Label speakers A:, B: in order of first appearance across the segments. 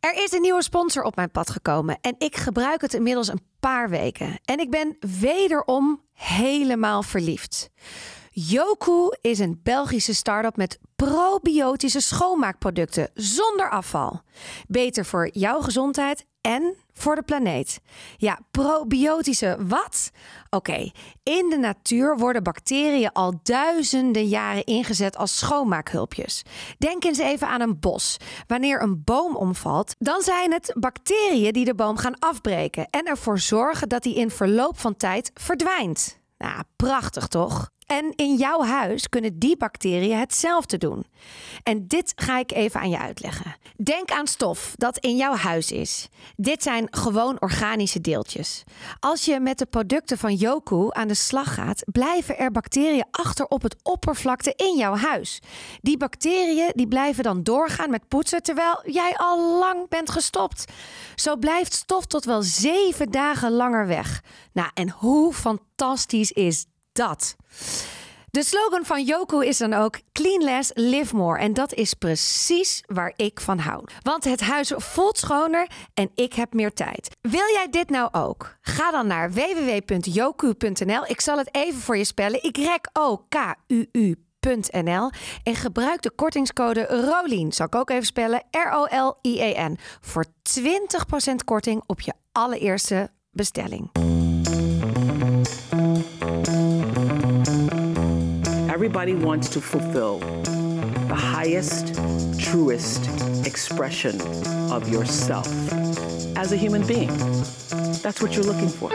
A: Er is een nieuwe sponsor op mijn pad gekomen en ik gebruik het inmiddels een paar weken. En ik ben wederom helemaal verliefd. Yoku is een Belgische start-up met probiotische schoonmaakproducten zonder afval. Beter voor jouw gezondheid en voor de planeet. Ja, probiotische wat? Oké, in de natuur worden bacteriën al duizenden jaren ingezet als schoonmaakhulpjes. Denk eens even aan een bos. Wanneer een boom omvalt, dan zijn het bacteriën die de boom gaan afbreken en ervoor zorgen dat die in verloop van tijd verdwijnt. Nou, prachtig toch? En in jouw huis kunnen die bacteriën hetzelfde doen. En dit ga ik even aan je uitleggen. Denk aan stof dat in jouw huis is. Dit zijn gewoon organische deeltjes. Als je met de producten van Yoku aan de slag gaat, blijven er bacteriën achter op het oppervlakte in jouw huis. Die bacteriën die blijven dan doorgaan met poetsen terwijl jij al lang bent gestopt. Zo blijft stof tot wel zeven dagen langer weg. Nou, en hoe fantastisch is dat? De slogan van Yoku is dan ook Clean Less, Live More. En dat is precies waar ik van hou. Want het huis voelt schoner en ik heb meer tijd. Wil jij dit nou ook? Ga dan naar www.yoku.nl. Ik zal het even voor je spellen. Y-O-K-U-U. .nl en gebruik de kortingscode ROLIEN, zal ik ook even spellen, R-O-L-I-E-N, voor 20% korting op je allereerste bestelling.
B: Everybody wants to fulfill the highest, truest expression of yourself as a human being. That's what you're looking for.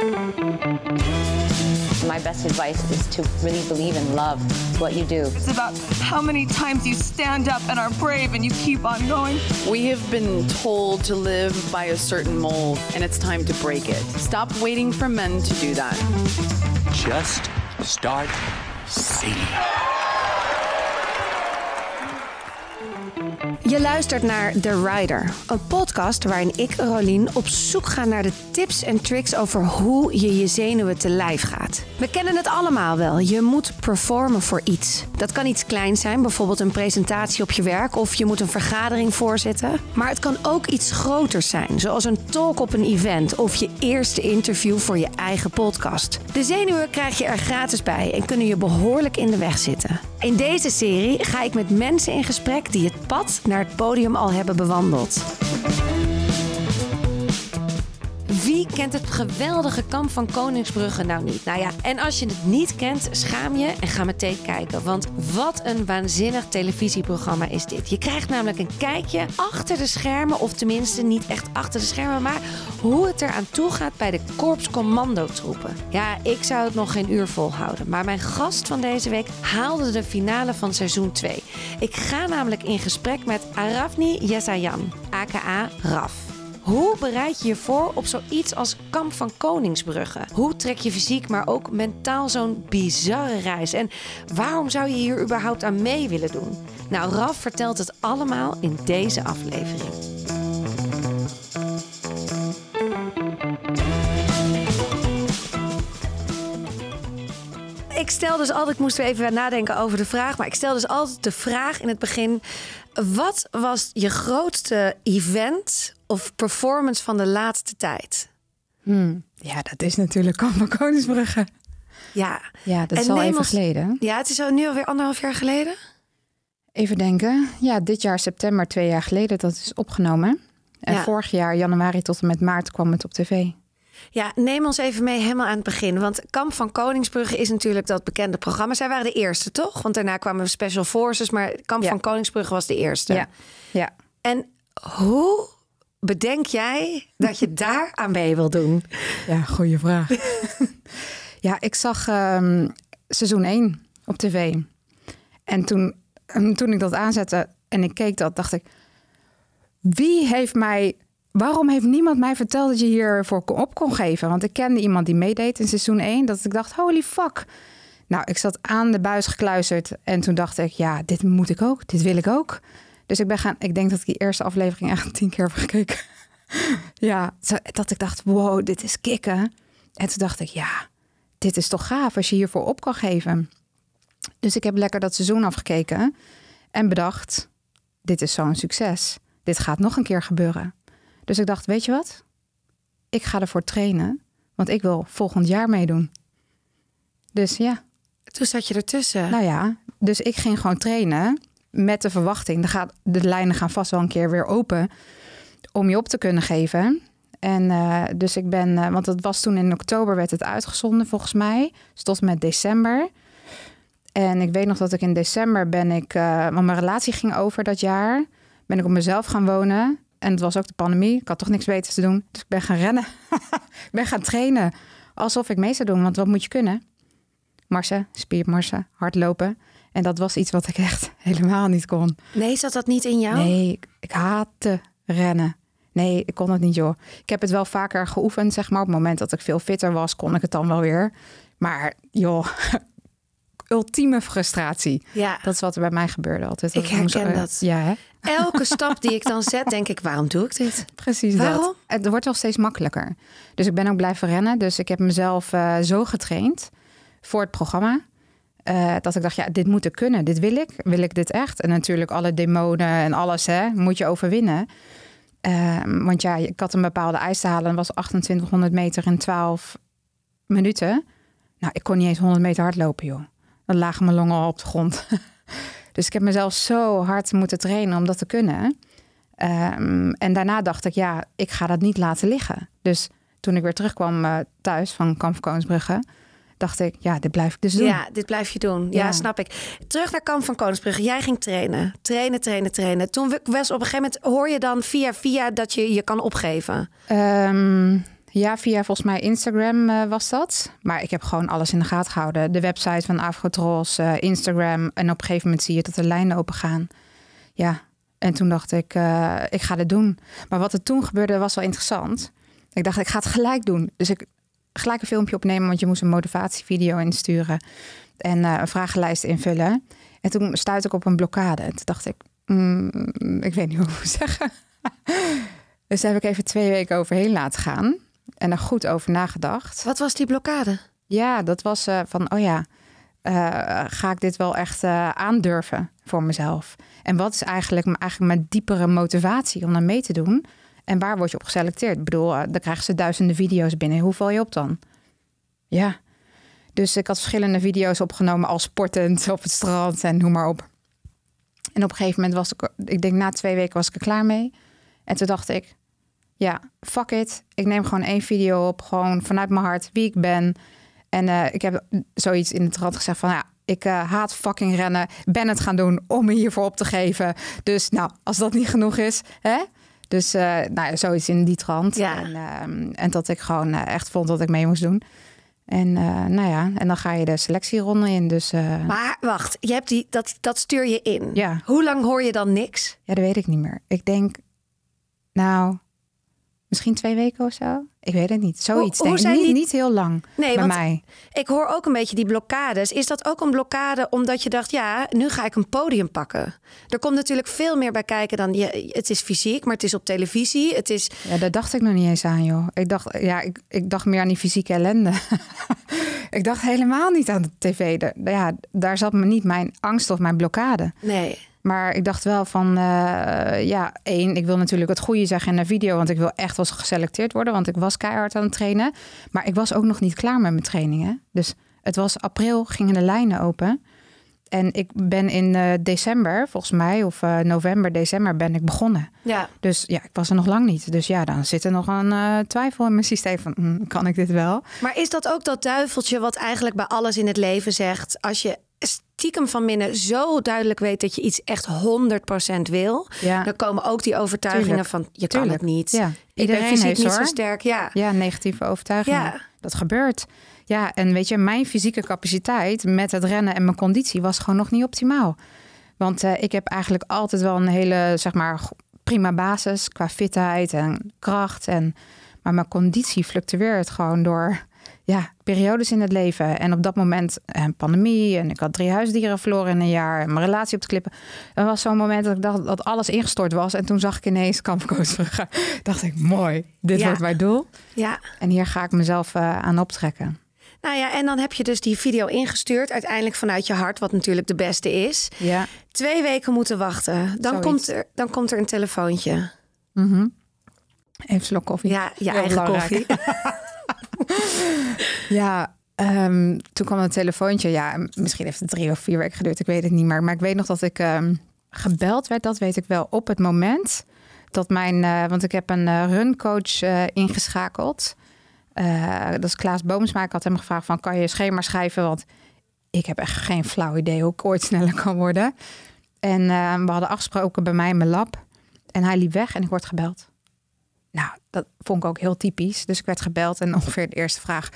C: My best advice is to really believe and love what you do.
D: It's about how many times you stand up and are brave and you keep on going.
E: We have been told to live by a certain mold, and it's time to break it. Stop waiting for men to do that.
F: Just start Sim.
A: Je luistert naar The Rider, een podcast waarin ik, Rolien, op zoek ga naar de tips en tricks over hoe je je zenuwen te lijf gaat. We kennen het allemaal wel. Je moet performen voor iets. Dat kan iets kleins zijn, bijvoorbeeld een presentatie op je werk of je moet een vergadering voorzitten. Maar het kan ook iets groters zijn, zoals een talk op een event of je eerste interview voor je eigen podcast. De zenuwen krijg je er gratis bij en kunnen je behoorlijk in de weg zitten. In deze serie ga ik met mensen in gesprek die het pad naar het podium al hebben bewandeld. Wie kent het geweldige kamp van Koningsbrugge nou niet? Nou ja, en als je het niet kent, schaam je en ga meteen kijken. Want wat een waanzinnig televisieprogramma is dit. Je krijgt namelijk een kijkje achter de schermen, of tenminste niet echt achter de schermen, maar hoe het eraan toe gaat bij de korpscommandotroepen. Ja, ik zou het nog geen uur volhouden, maar mijn gast van deze week haalde de finale van seizoen 2. Ik ga namelijk in gesprek met Arafni Yesayan, aka Raf. Hoe bereid je je voor op zoiets als Kamp van Koningsbrugge? Hoe trek je fysiek, maar ook mentaal zo'n bizarre reis? En waarom zou je hier überhaupt aan mee willen doen? Nou, Raf vertelt het allemaal in deze aflevering. Ik stel dus altijd, ik moest weer even nadenken over de vraag, maar ik stel dus altijd de vraag in het begin: wat was je grootste event of performance van de laatste tijd?
G: Hmm. Ja, dat is natuurlijk Kamp van Koningsbrugge.
A: Ja,
G: Ja, dat
A: En
G: is al even
A: ons-
G: geleden.
A: ja het is al nu alweer anderhalf jaar geleden.
G: Even denken. Ja, dit jaar september, twee jaar geleden, dat is opgenomen. En
A: Ja.
G: vorig jaar, januari tot en met maart, kwam het op tv.
A: Ja, neem ons even mee helemaal aan het begin. Want Kamp van Koningsbrugge is natuurlijk dat bekende programma. Zij waren de eerste, toch? Want daarna kwamen Special Forces, maar Kamp
G: Ja.
A: van Koningsbrugge was de eerste.
G: Ja, ja.
A: En hoe bedenk jij dat je daar aan mee wil doen?
G: Ja, goede vraag. ja, ik zag ehm, seizoen 1 op tv. En toen, en toen ik dat aanzette en ik keek dat, dacht ik... Wie heeft mij... Waarom heeft niemand mij verteld dat je hiervoor op kon geven? Want ik kende iemand die meedeed in seizoen 1. Dat ik dacht, holy fuck. Nou, ik zat aan de buis gekluisterd. En toen dacht ik, ja, dit moet ik ook. Dit wil ik ook. Dus ik ben gaan... Ik denk dat ik die eerste aflevering echt tien keer heb gekeken. Ja, dat ik dacht, wow, dit is kicken. En toen dacht ik, ja, dit is toch gaaf als je hiervoor op kan geven. Dus ik heb lekker dat seizoen afgekeken en bedacht, dit is zo'n succes. Dit gaat nog een keer gebeuren. Dus ik dacht, weet je wat? Ik ga ervoor trainen, want ik wil volgend jaar meedoen. Dus ja,
A: Toen zat je ertussen.
G: nou ja, dus ik ging gewoon trainen met de verwachting. De, gaat, de lijnen gaan vast wel een keer weer open om je op te kunnen geven. En eh, dus ik ben, eh, want het was toen in oktober werd het uitgezonden volgens mij. Dus tot met december. En ik weet nog dat ik in december ben ik, eh, want mijn relatie ging over dat jaar. Ben ik op mezelf gaan wonen. En het was ook de pandemie. Ik had toch niks beters te doen. Dus ik ben gaan rennen. ik ben gaan trainen. Alsof ik mee zou doen. Want wat moet je kunnen? Marsen, spiermarsen, hardlopen. En dat was iets wat ik echt helemaal niet kon.
A: Nee, zat dat niet in jou?
G: Nee, ik, ik haatte rennen. Nee, ik kon het niet, joh. Ik heb het wel vaker geoefend, zeg maar. Op het moment dat ik veel fitter was, kon ik het dan wel weer. Maar, joh, ultieme frustratie.
A: Ja.
G: Dat is wat er bij mij gebeurde altijd.
A: Ik herken
G: eh,
A: dat.
G: Ja, hè?
A: Elke stap die ik dan zet, denk ik, waarom doe ik dit?
G: Precies
A: Waarom?
G: dat. Het wordt wel steeds makkelijker. Dus ik ben ook blijven rennen. Dus ik heb mezelf eh, zo getraind voor het programma. eh, dat ik dacht, ja, dit moet ik kunnen. Dit wil ik. Wil ik dit echt? En natuurlijk alle demonen en alles, hè, moet je overwinnen. Ehm, want ja, ik had een bepaalde eis te halen. En was 2800 meter in 12 minuten. Nou, ik kon niet eens 100 meter hardlopen, joh. Dan lagen mijn longen al op de grond. dus ik heb mezelf zo hard moeten trainen om dat te kunnen. Ehm, en daarna dacht ik, ja, ik ga dat niet laten liggen. Dus toen ik weer terugkwam eh, thuis van Kamp van Koningsbrugge, dacht ik, ja, dit blijf ik dus doen.
A: Ja, dit blijf je doen. Ja,
G: Ja.
A: snap ik. Terug naar Kamp van Koningsbrugge. Jij ging trainen. Trainen, trainen, trainen. Toen was op een gegeven moment, hoor je dan via via dat je je kan opgeven.
G: Ehm, ja, via volgens mij Instagram eh, was dat. Maar ik heb gewoon alles in de gaten gehouden. De website van Afrotros, eh, Instagram. En op een gegeven moment zie je dat de lijnen open gaan. Ja, en toen dacht ik, eh, ik ga dit doen. Maar wat er toen gebeurde was wel interessant. Ik dacht, ik ga het gelijk doen. Dus ik gelijk een filmpje opnemen, want je moest een motivatievideo insturen. En een vragenlijst invullen. En toen stuitte ik op een blokkade. En toen dacht ik, mm, ik weet niet hoe ik het zeggen. Dus daar heb ik even twee weken overheen laten gaan. En er goed over nagedacht.
A: Wat was die blokkade?
G: Ja, dat was eh, van, oh ja, eh, ga ik dit wel echt eh, aandurven voor mezelf? En wat is eigenlijk, eigenlijk mijn diepere motivatie om dan mee te doen? En waar word je op geselecteerd? Ik bedoel, dan krijgen ze duizenden video's binnen. Hoe val je op dan? Ja. Dus ik had verschillende video's opgenomen als sportend op het strand en noem maar op. En op een gegeven moment was ik, ik denk na twee weken was ik er klaar mee. En toen dacht ik, ja, fuck it. Ik neem gewoon één video op, gewoon vanuit mijn hart, wie ik ben. En eh, ik heb zoiets in de trant gezegd van, ja, ik eh, haat fucking rennen. Ben het gaan doen om me hiervoor op te geven. Dus nou, als dat niet genoeg is, hè? Dus eh, nou, ja, zoiets in die trant.
A: Ja.
G: En, ehm, en dat ik gewoon echt vond dat ik mee moest doen. En nou ja, en dan ga je de selectieronde in. Dus
A: Maar wacht, je hebt die, dat, dat stuur je in.
G: Ja.
A: Hoe lang hoor je dan niks?
G: ja, dat weet ik niet meer. Ik denk, nou, misschien twee weken of zo. Ik weet het niet. Zoiets
A: Hoe- hoe
G: denk ik. Niet,
A: die-
G: niet heel lang
A: Nee,
G: bij
A: want
G: mij.
A: ik hoor ook een beetje die blokkades. Is dat ook een blokkade omdat je dacht, ja, nu ga ik een podium pakken? Er komt natuurlijk veel meer bij kijken dan, je, het is fysiek, maar het is op televisie. Het is,
G: Ja, daar dacht ik nog niet eens aan, joh. Ik dacht, ja, ik, ik dacht meer aan die fysieke ellende. ik dacht helemaal niet aan de tv. Ja, daar zat me niet mijn angst of mijn blokkade.
A: nee.
G: Maar ik dacht wel van, eh, ja, één, ik wil natuurlijk het goede zeggen in de video, want ik wil echt wel geselecteerd worden, want ik was keihard aan het trainen. Maar ik was ook nog niet klaar met mijn trainingen. Dus het was april, gingen de lijnen open. En ik ben in eh, december, volgens mij, of eh, november, december, ben ik begonnen.
A: Ja.
G: Dus ja, ik was er nog lang niet. Dus ja, dan zit er nog een twijfel in mijn systeem van, hm, kan ik dit wel?
A: Maar is dat ook dat duiveltje wat eigenlijk bij alles in het leven zegt? Als je stiekem van binnen zo duidelijk weet dat je iets echt 100% wil,
G: Ja.
A: dan komen ook die overtuigingen
G: Tuurlijk.
A: van je kan het niet.
G: Ja.
A: Ik
G: Iedereen
A: ben fysiek
G: heeft,
A: niet
G: hoor.
A: zo sterk. Ja.
G: Ja, negatieve overtuigingen.
A: Ja.
G: Dat gebeurt. Ja, en weet je, mijn fysieke capaciteit met het rennen en mijn conditie was gewoon nog niet optimaal. Want eh, ik heb eigenlijk altijd wel een hele, zeg maar, prima basis qua fitheid en kracht. En, maar mijn conditie fluctueert gewoon door ja, periodes in het leven. En op dat moment een pandemie en ik had drie huisdieren verloren in een jaar. En mijn relatie op te klippen. Er was zo'n moment dat ik dacht dat alles ingestort was. En toen zag ik ineens Kamp Koningsbrugge. dacht ik, mooi, dit
A: Ja.
G: wordt mijn doel.
A: ja.
G: En hier ga ik mezelf eh, aan optrekken.
A: Nou ja, en dan heb je dus die video ingestuurd, uiteindelijk vanuit je hart, wat natuurlijk de beste is.
G: Ja.
A: Twee weken moeten wachten. Dan,
G: Zoiets.
A: komt er, dan komt er een telefoontje.
G: Even slok koffie.
A: Ja, je eigen
G: belangrijk.
A: koffie.
G: Ja, ehm, toen kwam een telefoontje. Ja, misschien heeft het drie of vier weken geduurd. Ik weet het niet meer. Maar ik weet nog dat ik ehm, gebeld werd. Dat weet ik wel. Op het moment dat mijn... eh, want ik heb een eh, runcoach eh, ingeschakeld. Dat is Klaas Boomsma. Ik had hem gevraagd van... Kan je schema schrijven? Want ik heb echt geen flauw idee hoe ik ooit sneller kan worden. En eh, we hadden afgesproken bij mij in mijn lab. En hij liep weg en ik word gebeld. Dat vond ik ook heel typisch. Dus ik werd gebeld en ongeveer de eerste vraag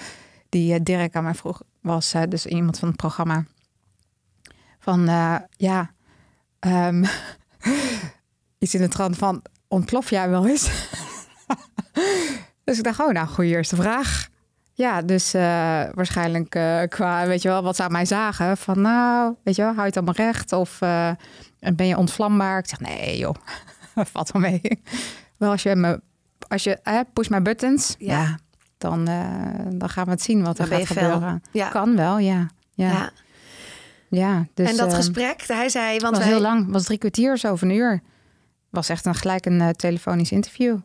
G: die eh, Dirk aan mij vroeg was eh, dus iemand van het programma. Van eh, ja, ehm, iets in de trant van ontplof jij wel eens? dus ik dacht, oh nou, goede eerste vraag. Ja, dus waarschijnlijk qua, weet je wel, wat ze aan mij zagen. Van nou, weet je wel, hou je het allemaal recht? Of ben je ontvlambaar? Ik zeg, nee joh, valt wel mee. Wel als je me, als je eh, push my buttons,
A: Ja.
G: ja, dan, eh, dan gaan we het zien wat er
A: Dan
G: gaat gebeuren.
A: Ja.
G: Kan wel, ja. Ja,
A: Ja.
G: ja. dus,
A: en dat
G: eh,
A: gesprek, hij zei... Want
G: was
A: wij,
G: heel lang, was drie kwartier, zo of een uur. Was echt een, gelijk een eh, telefonisch interview.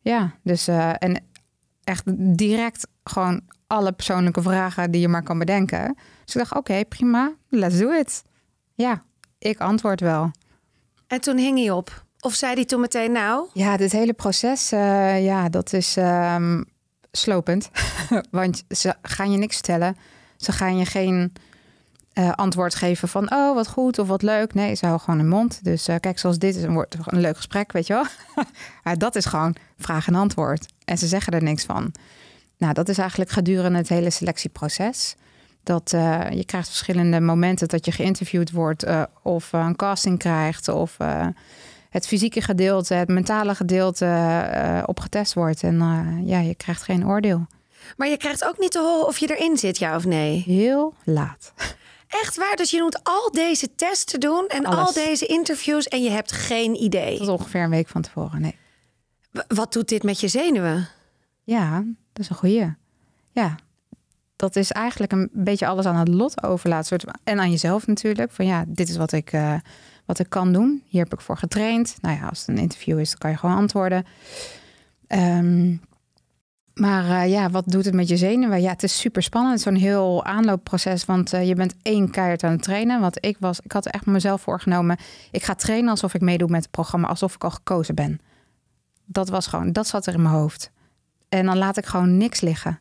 G: Ja, dus eh, en echt direct gewoon alle persoonlijke vragen die je maar kan bedenken. Dus ik dacht, oké, prima, let's do it. Ja, ik antwoord wel.
A: En toen hing hij op. Of zei hij toen meteen, nou...
G: Ja, dit hele proces, eh, ja, dat is ehm, slopend. Want ze gaan je niks vertellen. Ze gaan je geen eh, antwoord geven van, oh, wat goed of wat leuk. Nee, ze houden gewoon een mond. Dus eh, kijk, zoals dit is een, wordt een leuk gesprek, weet je wel. maar dat is gewoon vraag en antwoord. En ze zeggen er niks van. Nou, dat is eigenlijk gedurende het hele selectieproces. Dat je krijgt verschillende momenten dat je geïnterviewd wordt, of een casting krijgt, of het fysieke gedeelte, het mentale gedeelte eh, opgetest wordt. En eh, ja, je krijgt geen oordeel.
A: Maar je krijgt ook niet te horen of je erin zit, ja of nee.
G: Heel laat.
A: Echt waar? Dus je moet al deze testen doen en
G: Alles.
A: al deze interviews en je hebt geen idee.
G: Dat is ongeveer een week van tevoren. Nee.
A: Wat doet dit met je zenuwen?
G: Ja, dat is een goeie. Ja, dat is eigenlijk een beetje alles aan het lot overlaten. Soort- En aan jezelf natuurlijk. Van ja, dit is wat ik, eh, wat ik kan doen. Hier heb ik voor getraind. Nou ja, als het een interview is, dan kan je gewoon antwoorden. Ehm, maar eh, ja, wat doet het met je zenuwen? Ja, het is super spannend. Zo'n heel aanloopproces. Want eh, je bent één keihard aan het trainen. Want ik, was, ik had echt mezelf voorgenomen. Ik ga trainen alsof ik meedoe met het programma. Alsof ik al gekozen ben. Dat was gewoon, dat zat er in mijn hoofd. En dan laat ik gewoon niks liggen.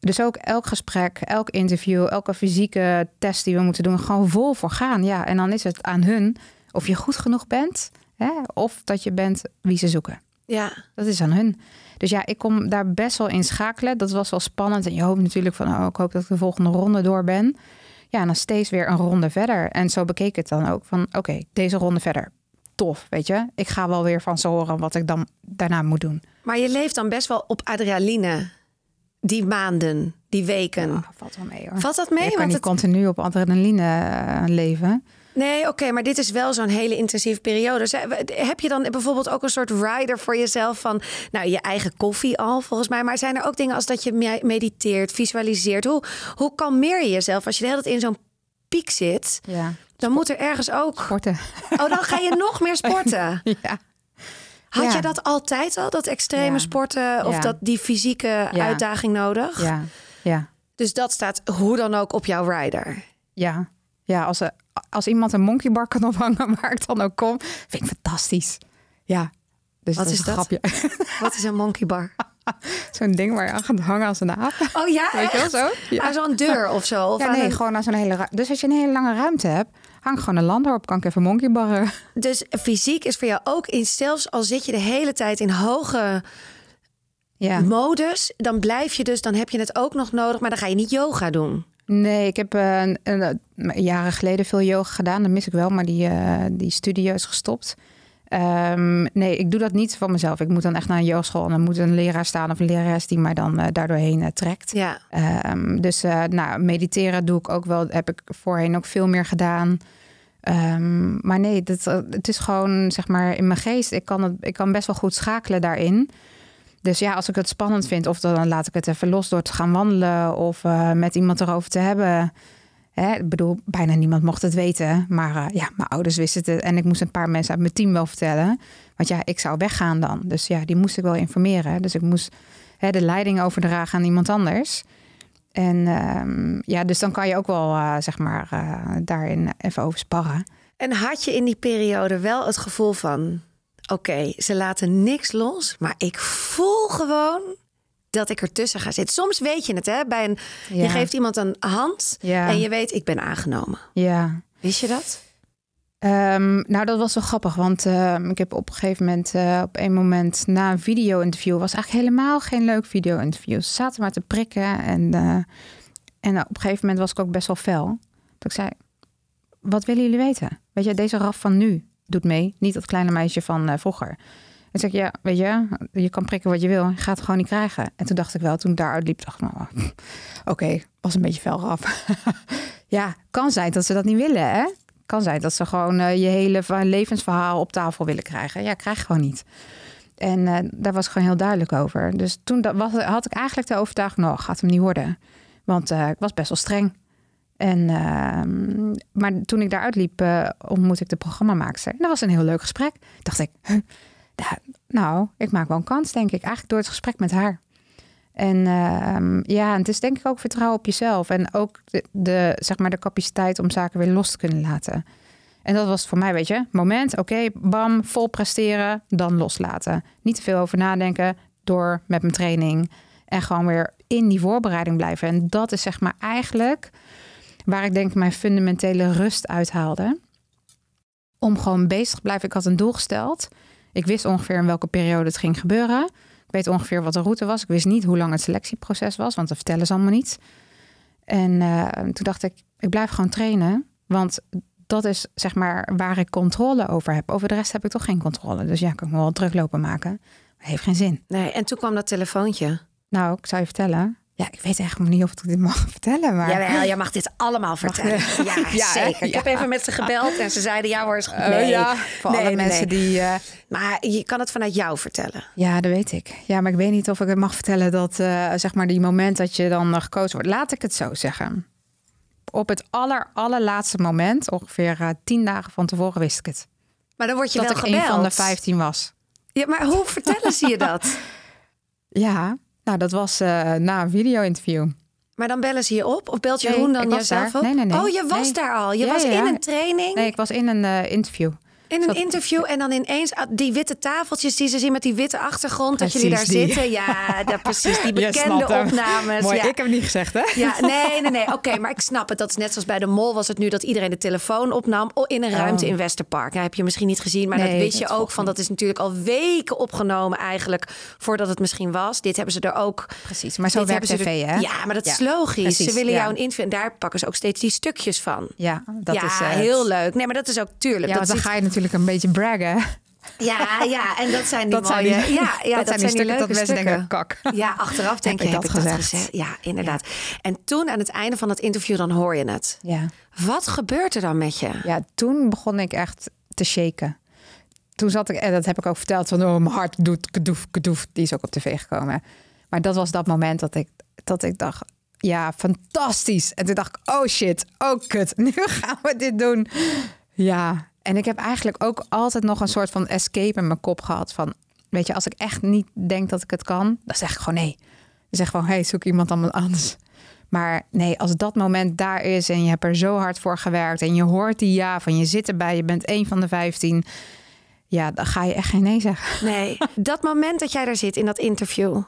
G: Dus ook elk gesprek, elk interview, elke fysieke test die we moeten doen, gewoon vol voor gaan. Ja, en dan is het aan hun of je goed genoeg bent, hè, of dat je bent wie ze zoeken.
A: Ja.
G: Dat is aan hun. Dus ja, ik kom daar best wel in schakelen. Dat was wel spannend. En je hoopt natuurlijk van, oh, ik hoop dat ik de volgende ronde door ben. Ja, en dan steeds weer een ronde verder. En zo bekeek ik het dan ook van, oké, deze ronde verder. Tof, weet je. Ik ga wel weer van ze horen wat ik dan daarna moet doen.
A: Maar je leeft dan best wel op adrenaline. Die maanden, die weken.
G: Ja, valt wel mee hoor.
A: Valt dat mee?
G: Je kan
A: Want
G: niet
A: het-
G: continu op adrenaline eh, leven.
A: Nee, oké, maar dit is wel zo'n hele intensieve periode. Heb je dan bijvoorbeeld ook een soort rider voor jezelf van, nou, je eigen koffie al volgens mij. Maar zijn er ook dingen als dat je me- mediteert, visualiseert? Hoe, hoe kalmeer je jezelf als je de hele tijd in zo'n piek zit?
G: Ja.
A: Dan moet er ergens ook.
G: Sporten.
A: Oh, dan ga je nog meer sporten.
G: ja.
A: Had
G: Ja.
A: je dat altijd al, dat extreme
G: Ja.
A: sporten of dat die fysieke uitdaging nodig?
G: Ja. Ja.
A: Dus dat staat hoe dan ook op jouw rider.
G: Ja. Ja, als, er, als iemand een monkeybar kan ophangen waar ik dan ook kom, vind ik fantastisch. Ja. Dus
A: Wat
G: dat
A: is
G: een
A: dat?
G: grapje.
A: Wat is een monkey bar?
G: Zo'n ding waar je aan gaat hangen als een aap.
A: Oh ja,
G: Weet je wel zo? Ja.
A: Aan zo'n deur of zo? Of
G: Ja,
A: aan
G: nee,
A: een-
G: gewoon aan zo'n hele. Dus als je een hele lange ruimte hebt, hang gewoon een lander op. Kan ik even monkeybarren.
A: Dus fysiek is voor jou ook in, zelfs al zit je de hele tijd in hoge
G: Ja.
A: modus, dan blijf je dus, dan heb je het ook nog nodig, maar dan ga je niet yoga doen.
G: Nee, ik heb eh, een, een- jaren geleden veel yoga gedaan. Dat mis ik wel, maar die, eh, die studio is gestopt. Ehm, nee, ik doe dat niet van mezelf. Ik moet dan echt naar een yogaschool en dan moet een leraar staan of een lerares die mij dan eh, daardoor heen eh, trekt.
A: Ja.
G: Ehm, dus eh, nou, mediteren doe ik ook wel. Heb ik voorheen ook veel meer gedaan. Ehm, maar nee, dat, het is gewoon zeg maar in mijn geest. Ik kan, het, ik kan best wel goed schakelen daarin. Dus ja, als ik het spannend vind, of dan laat ik het even los door te gaan wandelen of met iemand erover te hebben. Ik bedoel, bijna niemand mocht het weten. Maar eh, ja, mijn ouders wisten het. En ik moest een paar mensen uit mijn team wel vertellen. Want ja, ik zou weggaan dan. Dus ja, die moest ik wel informeren. Dus ik moest hè, de leiding overdragen aan iemand anders. En ehm, ja, dus dan kan je ook wel, eh, zeg maar, eh, daarin even over sparren.
A: En had je in die periode wel het gevoel van... oké, ze laten niks los, maar ik voel gewoon dat ik ertussen ga zitten. Soms weet je het, hè? Bij een, Je geeft iemand een hand
G: Ja.
A: en je weet, ik ben aangenomen.
G: Ja.
A: Wist je dat?
G: Ehm, nou, dat was wel grappig, want ehm, ik heb op een gegeven moment, eh, op een moment na een video-interview, was eigenlijk helemaal geen leuk video-interview. Ze zaten maar te prikken en, eh, en op een gegeven moment was ik ook best wel fel. Dat ik zei, wat willen jullie weten? Weet je, deze raf van nu doet mee, niet dat kleine meisje van eh, vroeger. En zeg ik, ja, weet je, je kan prikken wat je wil, je gaat het gewoon niet krijgen. En toen dacht ik wel, toen ik daaruit liep, dacht ik, nou, oké, was een beetje fel raf. ja, kan zijn dat ze dat niet willen, hè? Kan zijn dat ze gewoon eh, je hele levensverhaal op tafel willen krijgen. Ja, krijg gewoon niet. En eh, daar was ik gewoon heel duidelijk over. Dus toen dat was, had ik eigenlijk de overtuiging, nou, gaat hem niet worden. Want eh, ik was best wel streng. En, ehm, maar toen ik daaruit liep, ontmoette ik de programmamaakster. En dat was een heel leuk gesprek. Dacht ik, nou, ik maak wel een kans, denk ik. Eigenlijk door het gesprek met haar. En ehm, ja, het is denk ik ook vertrouwen op jezelf. En ook de, de, zeg maar de capaciteit om zaken weer los te kunnen laten. En dat was voor mij, weet je, moment, oké, bam, vol presteren, dan loslaten. Niet te veel over nadenken, door met mijn training. En gewoon weer in die voorbereiding blijven. En dat is zeg maar eigenlijk waar ik denk mijn fundamentele rust uithaalde. Om gewoon bezig te blijven. Ik had een doel gesteld. Ik wist ongeveer in welke periode het ging gebeuren. Ik weet ongeveer wat de route was. Ik wist niet hoe lang het selectieproces was, want dat vertellen ze allemaal niet. En eh, toen dacht ik, ik blijf gewoon trainen. Want dat is zeg maar waar ik controle over heb. Over de rest heb ik toch geen controle. Dus ja, kan ik me wel druk lopen maken. Maar heeft geen zin.
A: Nee, en toen kwam dat telefoontje.
G: Nou, ik zou je vertellen. Ja, ik weet eigenlijk niet of ik dit mag vertellen. Maar...
A: Jawel, jij mag dit allemaal vertellen. Ja, zeker. Ik heb even met ze gebeld en ze zeiden, ja hoor, is goed.
G: Oh,
A: Nee,
G: ja, voor
A: Nee,
G: alle
A: nee,
G: mensen
A: nee.
G: die... eh,
A: Maar je kan het vanuit jou vertellen.
G: Ja, dat weet ik. Ja, maar ik weet niet of ik het mag vertellen dat, eh, zeg maar, die moment dat je dan eh, gekozen wordt. Laat ik het zo zeggen. Op het aller, allerlaatste moment, ongeveer tien dagen van tevoren, wist ik het.
A: Maar dan word je
G: dat
A: wel
G: ik
A: gebeld.
G: een van de vijftien was.
A: Ja, maar hoe vertellen ze je dat?
G: Ja, nou, dat was eh, na een video-interview.
A: Maar dan bellen ze je op? Of belt
G: Nee,
A: Jeroen dan
G: ik was
A: jezelf
G: daar.
A: op?
G: Nee, nee, nee.
A: Oh, je was
G: Nee.
A: daar al. Je
G: Ja,
A: was
G: ja,
A: in een training,
G: Nee, ik was in een eh, interview.
A: In een
G: zat-
A: interview... en dan ineens ah, die witte tafeltjes die ze zien met die witte achtergrond... dat jullie daar
G: die.
A: zitten. Ja, dat, precies. Die bekende opnames.
G: Mooi,
A: ja.
G: ik heb het niet gezegd, hè?
A: Ja, nee, nee, nee. Oké, maar ik snap het. Dat is net zoals bij de mol was het nu dat iedereen de telefoon opnam oh, in een ruimte in Westerpark. Dat heb je misschien niet gezien, maar dat wist je ook van. Dat is natuurlijk al weken opgenomen eigenlijk voordat het misschien was. Dit hebben ze er ook.
G: Precies, maar zo werkt tv,
A: er-
G: hè?
A: Ja, maar dat is logisch.
G: precies,
A: ze willen
G: ja.
A: jou een interview en daar pakken ze ook steeds die stukjes van.
G: Ja, dat is eh,
A: heel leuk. Nee, maar dat is ook tuurlijk.
G: Ja,
A: dat
G: dan
A: zit-
G: ga je natuurlijk een beetje braggen.
A: ja, ja, en dat zijn die
G: Dat zijn
A: mooie.
G: die-
A: ja, ja,
G: dat zijn die stukken dat mensen denken, kak.
A: Ja, achteraf denk
G: Heb
A: je,
G: ik
A: heb
G: dat
A: ik dat
G: gezegd?
A: Ja, inderdaad. En toen aan het einde van het interview, dan hoor je het.
G: Ja.
A: Wat gebeurt er dan met je?
G: Ja, toen begon ik echt te shaken. Toen zat ik, en dat heb ik ook verteld, van oh, mijn hart doet kadoef, kadoef. Die is ook op tv gekomen. Maar dat was dat moment dat ik, dat ik dacht, ja, fantastisch. En toen dacht ik, oh shit, oh kut, nu gaan we dit doen. Ja, en ik heb eigenlijk ook altijd nog een soort van escape in mijn kop gehad. Van, weet je, als ik echt niet denk dat ik het kan, dan zeg ik gewoon nee. Dan zeg ik gewoon, hey, zoek iemand anders. Maar nee, als dat moment daar is en je hebt er zo hard voor gewerkt en je hoort die ja van je zit erbij, je bent één van de vijftien. Ja, dan ga je echt geen nee zeggen.
A: Nee, dat moment dat jij daar zit in dat interview.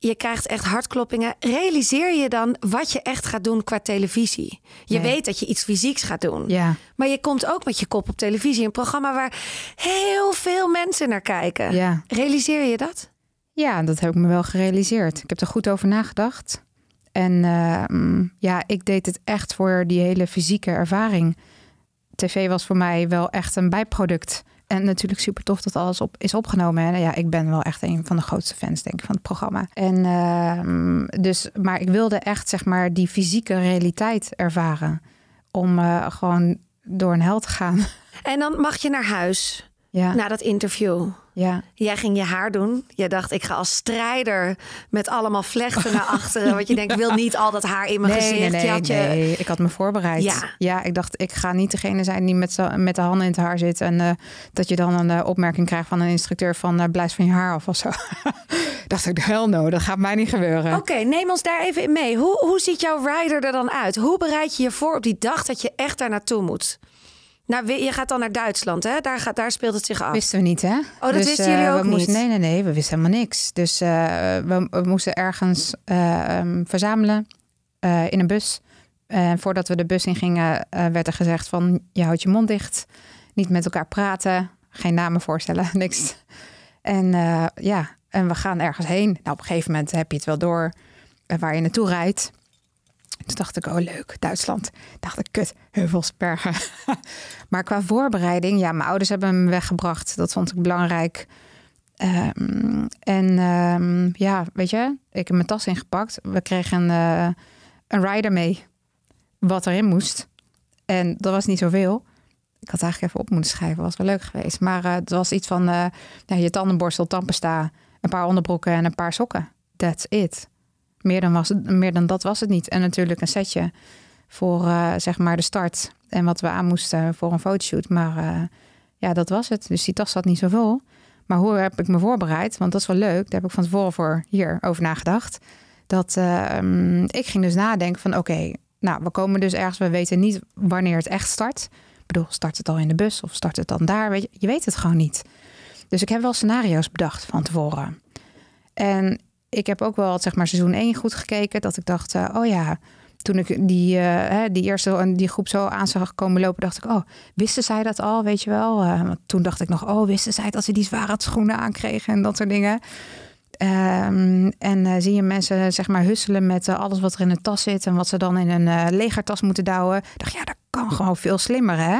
A: Je krijgt echt hartkloppingen. Realiseer je dan wat je echt gaat doen qua televisie? Je
G: Nee.
A: weet dat je iets fysieks gaat doen.
G: Ja.
A: Maar je komt ook met je kop op televisie. Een programma waar heel veel mensen naar kijken.
G: Ja.
A: Realiseer je dat?
G: Ja, dat heb ik me wel gerealiseerd. Ik heb er goed over nagedacht. En ehm, ja, ik deed het echt voor die hele fysieke ervaring. TV was voor mij wel echt een bijproduct. En natuurlijk super tof dat alles op, is opgenomen. En ja, ik ben wel echt een van de grootste fans, denk ik, van het programma. En ehm, dus, maar ik wilde echt, zeg maar, die fysieke realiteit ervaren. Om eh, gewoon door een hel te gaan.
A: En dan mag je naar huis.
G: Ja,
A: na dat interview.
G: ja.
A: Jij ging je haar doen. Je dacht, ik ga als strijder met allemaal vlechten naar achteren. Want je denkt, ik wil niet al dat haar in mijn
G: Nee,
A: gezicht.
G: nee, nee,
A: je
G: nee. Ik had me voorbereid.
A: Ja.
G: Ja. ik dacht, ik ga niet degene zijn die met, met de handen in het haar zit. En eh, dat je dan een eh, opmerking krijgt van een instructeur van uh, blijf van je haar af of zo. dacht ik, hell no, dat gaat mij niet gebeuren.
A: Oké, neem ons daar even in mee. Hoe, hoe ziet jouw rider er dan uit? Hoe bereid je je voor op die dag dat je echt daar naartoe moet? Nou, je gaat dan naar Duitsland, hè? Daar, gaat, daar speelt het zich af.
G: Wisten we niet, hè?
A: dat wisten
G: eh,
A: jullie ook
G: we moesten,
A: niet?
G: Nee, nee, nee, we wisten helemaal niks. Dus eh, we, we moesten ergens eh, ehm, verzamelen eh, in een bus. En voordat we de bus in gingen, eh, werd er gezegd van... je houdt je mond dicht, niet met elkaar praten... geen namen voorstellen, niks. En eh, ja, en we gaan ergens heen. Nou, op een gegeven moment heb je het wel door eh, waar je naartoe rijdt. Toen dacht ik, oh leuk, Duitsland. Dacht ik, kut, heuvels, bergen. maar qua voorbereiding, ja, mijn ouders hebben me weggebracht. Dat vond ik belangrijk. Ehm, en ehm, ja, weet je, ik heb mijn tas ingepakt. We kregen eh, een rider mee, wat erin moest. En dat was niet zoveel. Ik had eigenlijk even op moeten schrijven, was wel leuk geweest. Maar eh, het was iets van eh, ja, je tandenborstel, tandpasta, een paar onderbroeken en een paar sokken. That's it. Meer dan, was het, meer dan dat was het niet. En natuurlijk een setje voor eh, zeg maar de start. En wat we aan moesten voor een fotoshoot. Maar eh, ja, dat was het. Dus die tas zat niet zo vol. Maar hoe heb ik me voorbereid? Want dat is wel leuk. Daar heb ik van tevoren voor hier over nagedacht. Dat ehm, ik ging dus nadenken van oké, nou we komen dus ergens. We weten niet wanneer het echt start. Ik bedoel, start het al in de bus of start het dan daar? Weet je, je weet het gewoon niet. Dus ik heb wel scenario's bedacht van tevoren. En ik heb ook wel zeg maar seizoen 1 goed gekeken. Dat ik dacht, eh, oh ja, toen ik die, eh, die eerste die groep zo aan zag komen lopen, dacht ik, oh, wisten zij dat al, weet je wel? Want toen dacht ik nog, oh, wisten zij dat ze die zware schoenen aankregen en dat soort dingen. Ehm, en eh, zie je mensen zeg maar husselen met alles wat er in een tas zit en wat ze dan in een legertas moeten douwen. Dacht, ja, dat kan gewoon veel slimmer, hè?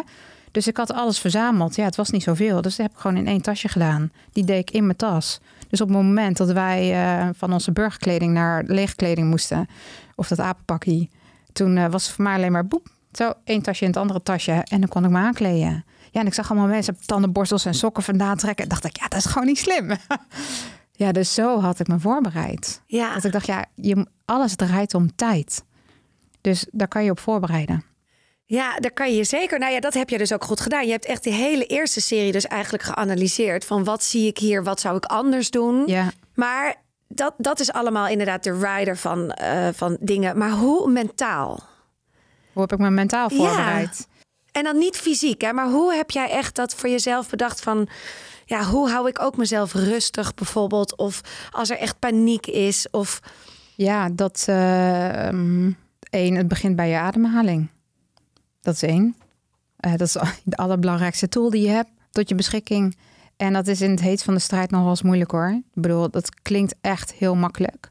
G: Dus ik had alles verzameld. Ja, het was niet zoveel. Dus dat heb ik gewoon in één tasje gedaan. Die deed ik in mijn tas. Dus op het moment dat wij eh, van onze burgerkleding naar leegkleding moesten, of dat apenpakkie, toen eh, was het voor mij alleen maar boep. Zo, één tasje in het andere tasje. En dan kon ik me aankleden. Ja, en ik zag allemaal mensen tandenborstels en sokken vandaan trekken. dacht ik, ja, dat is gewoon niet slim. ja, dus zo had ik me voorbereid.
A: Ja.
G: Dat ik dacht, ja, je, alles draait om tijd. Dus daar kan je op voorbereiden.
A: Ja, daar kan je zeker. Nou ja, dat heb je dus ook goed gedaan. Je hebt echt die hele eerste serie dus eigenlijk geanalyseerd. Van wat zie ik hier, wat zou ik anders doen?
G: Ja.
A: Maar dat, dat is allemaal inderdaad de rider van, eh, van dingen. Maar hoe mentaal?
G: Hoe heb ik me mentaal voorbereid?
A: En dan niet fysiek, hè? maar hoe heb jij echt dat voor jezelf bedacht van... Ja, hoe hou ik ook mezelf rustig bijvoorbeeld? Of als er echt paniek is? Of
G: Ja, dat um, één, het begint bij je ademhaling. Dat is één. Uh, dat is de allerbelangrijkste tool die je hebt tot je beschikking. En dat is in het heet van de strijd nog wel eens moeilijk hoor. Ik bedoel, dat klinkt echt heel makkelijk.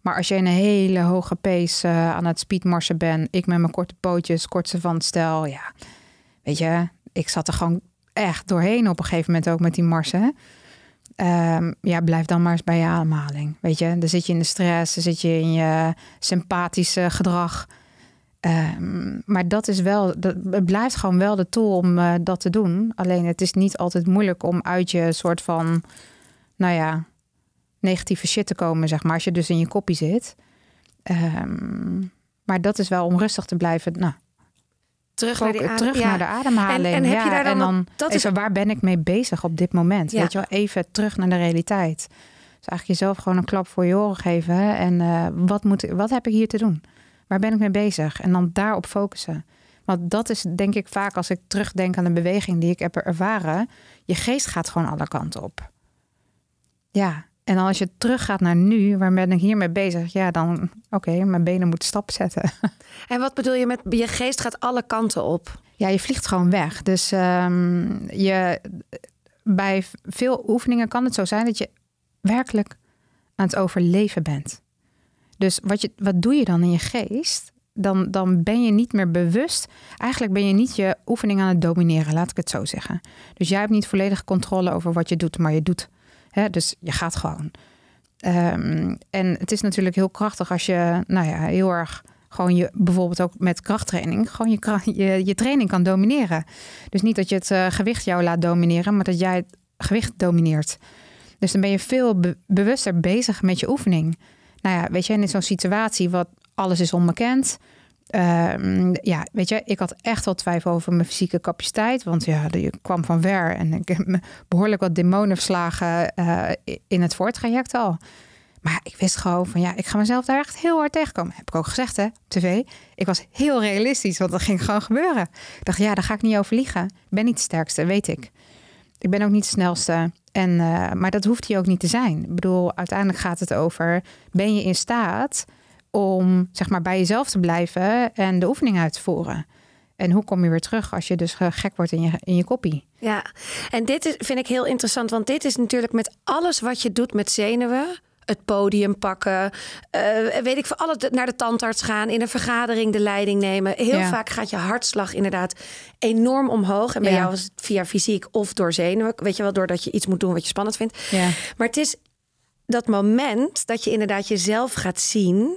G: Maar als je in een hele hoge pace uh, aan het speedmarsen bent, ik met mijn korte pootjes, kortste van stel, ja, weet je, ik zat er gewoon echt doorheen op een gegeven moment ook met die marsen. Um, ja, blijf dan maar eens bij je ademhaling. Weet je, dan zit je in de stress, dan zit je in je sympathische gedrag. Um, maar dat is wel, dat, het blijft gewoon wel de tool om uh, dat te doen. Alleen het is niet altijd moeilijk om uit je soort van, nou ja, negatieve shit te komen, zeg maar. Als je dus in je koppie zit. Um, maar dat is wel om rustig te blijven. Nou,
A: terug, naar,
G: terug ja. naar de ademhaling.
A: En, en heb
G: ja,
A: je daar dan,
G: en dan
A: dat
G: is... waar ben ik mee bezig op dit moment? Ja. Weet je wel, even terug naar de realiteit. Dus eigenlijk jezelf gewoon een klap voor je oren geven. En uh, wat, moet, wat heb ik hier te doen? Waar ben ik mee bezig? En dan daarop focussen. Want dat is denk ik vaak als ik terugdenk aan de beweging die ik heb ervaren. Je geest gaat gewoon alle kanten op. Ja, en als je teruggaat naar nu, waar ben ik hiermee bezig? Ja, dan oké, okay, mijn benen moeten stap zetten.
A: En wat bedoel je met je geest gaat alle kanten op?
G: Ja, je vliegt gewoon weg. Dus um, je, bij veel oefeningen kan het zo zijn dat je werkelijk aan het overleven bent. Dus wat, je, wat doe je dan in je geest? Dan, dan ben je niet meer bewust. Eigenlijk ben je niet je oefening aan het domineren, laat ik het zo zeggen. Dus jij hebt niet volledige controle over wat je doet, maar je doet. Hè? Dus je gaat gewoon. Um, en het is natuurlijk heel krachtig als je nou ja, heel erg gewoon je bijvoorbeeld ook met krachttraining, gewoon je, je, training kan domineren. Dus niet dat je het eh, gewicht jou laat domineren, maar dat jij het gewicht domineert. Dus dan ben je veel be- bewuster bezig met je oefening. Nou ja, weet je, in zo'n situatie wat alles is onbekend. Ehm, ja, weet je, ik had echt wel twijfel over mijn fysieke capaciteit. Want ja, je kwam van ver en ik heb behoorlijk wat demonen verslagen eh, in het voortraject al. Maar ik wist gewoon van ja, ik ga mezelf daar echt heel hard tegenkomen. Heb ik ook gezegd hè, op tv. Ik was heel realistisch, want dat ging gewoon gebeuren. Ik dacht, ja, daar ga ik niet over liegen. Ik ben niet de sterkste, weet ik. Ik ben ook niet de snelste. En, eh, maar dat hoeft hij ook niet te zijn. Ik bedoel, uiteindelijk gaat het over: ben je in staat om zeg maar bij jezelf te blijven en de oefening uit te voeren? En hoe kom je weer terug als je dus gek wordt in je, in je koppie?
A: Ja, en dit is, vind ik heel interessant, want dit is natuurlijk met alles wat je doet met zenuwen. Het podium pakken, eh, weet ik voor alles naar de tandarts gaan, in een vergadering de leiding nemen. Heel
G: Ja.
A: vaak gaat je hartslag inderdaad enorm omhoog. En bij
G: Ja.
A: jou is het via fysiek of door zenuwen. Weet je wel, doordat je iets moet doen wat je spannend vindt.
G: Ja.
A: Maar het is dat moment dat je inderdaad jezelf gaat zien.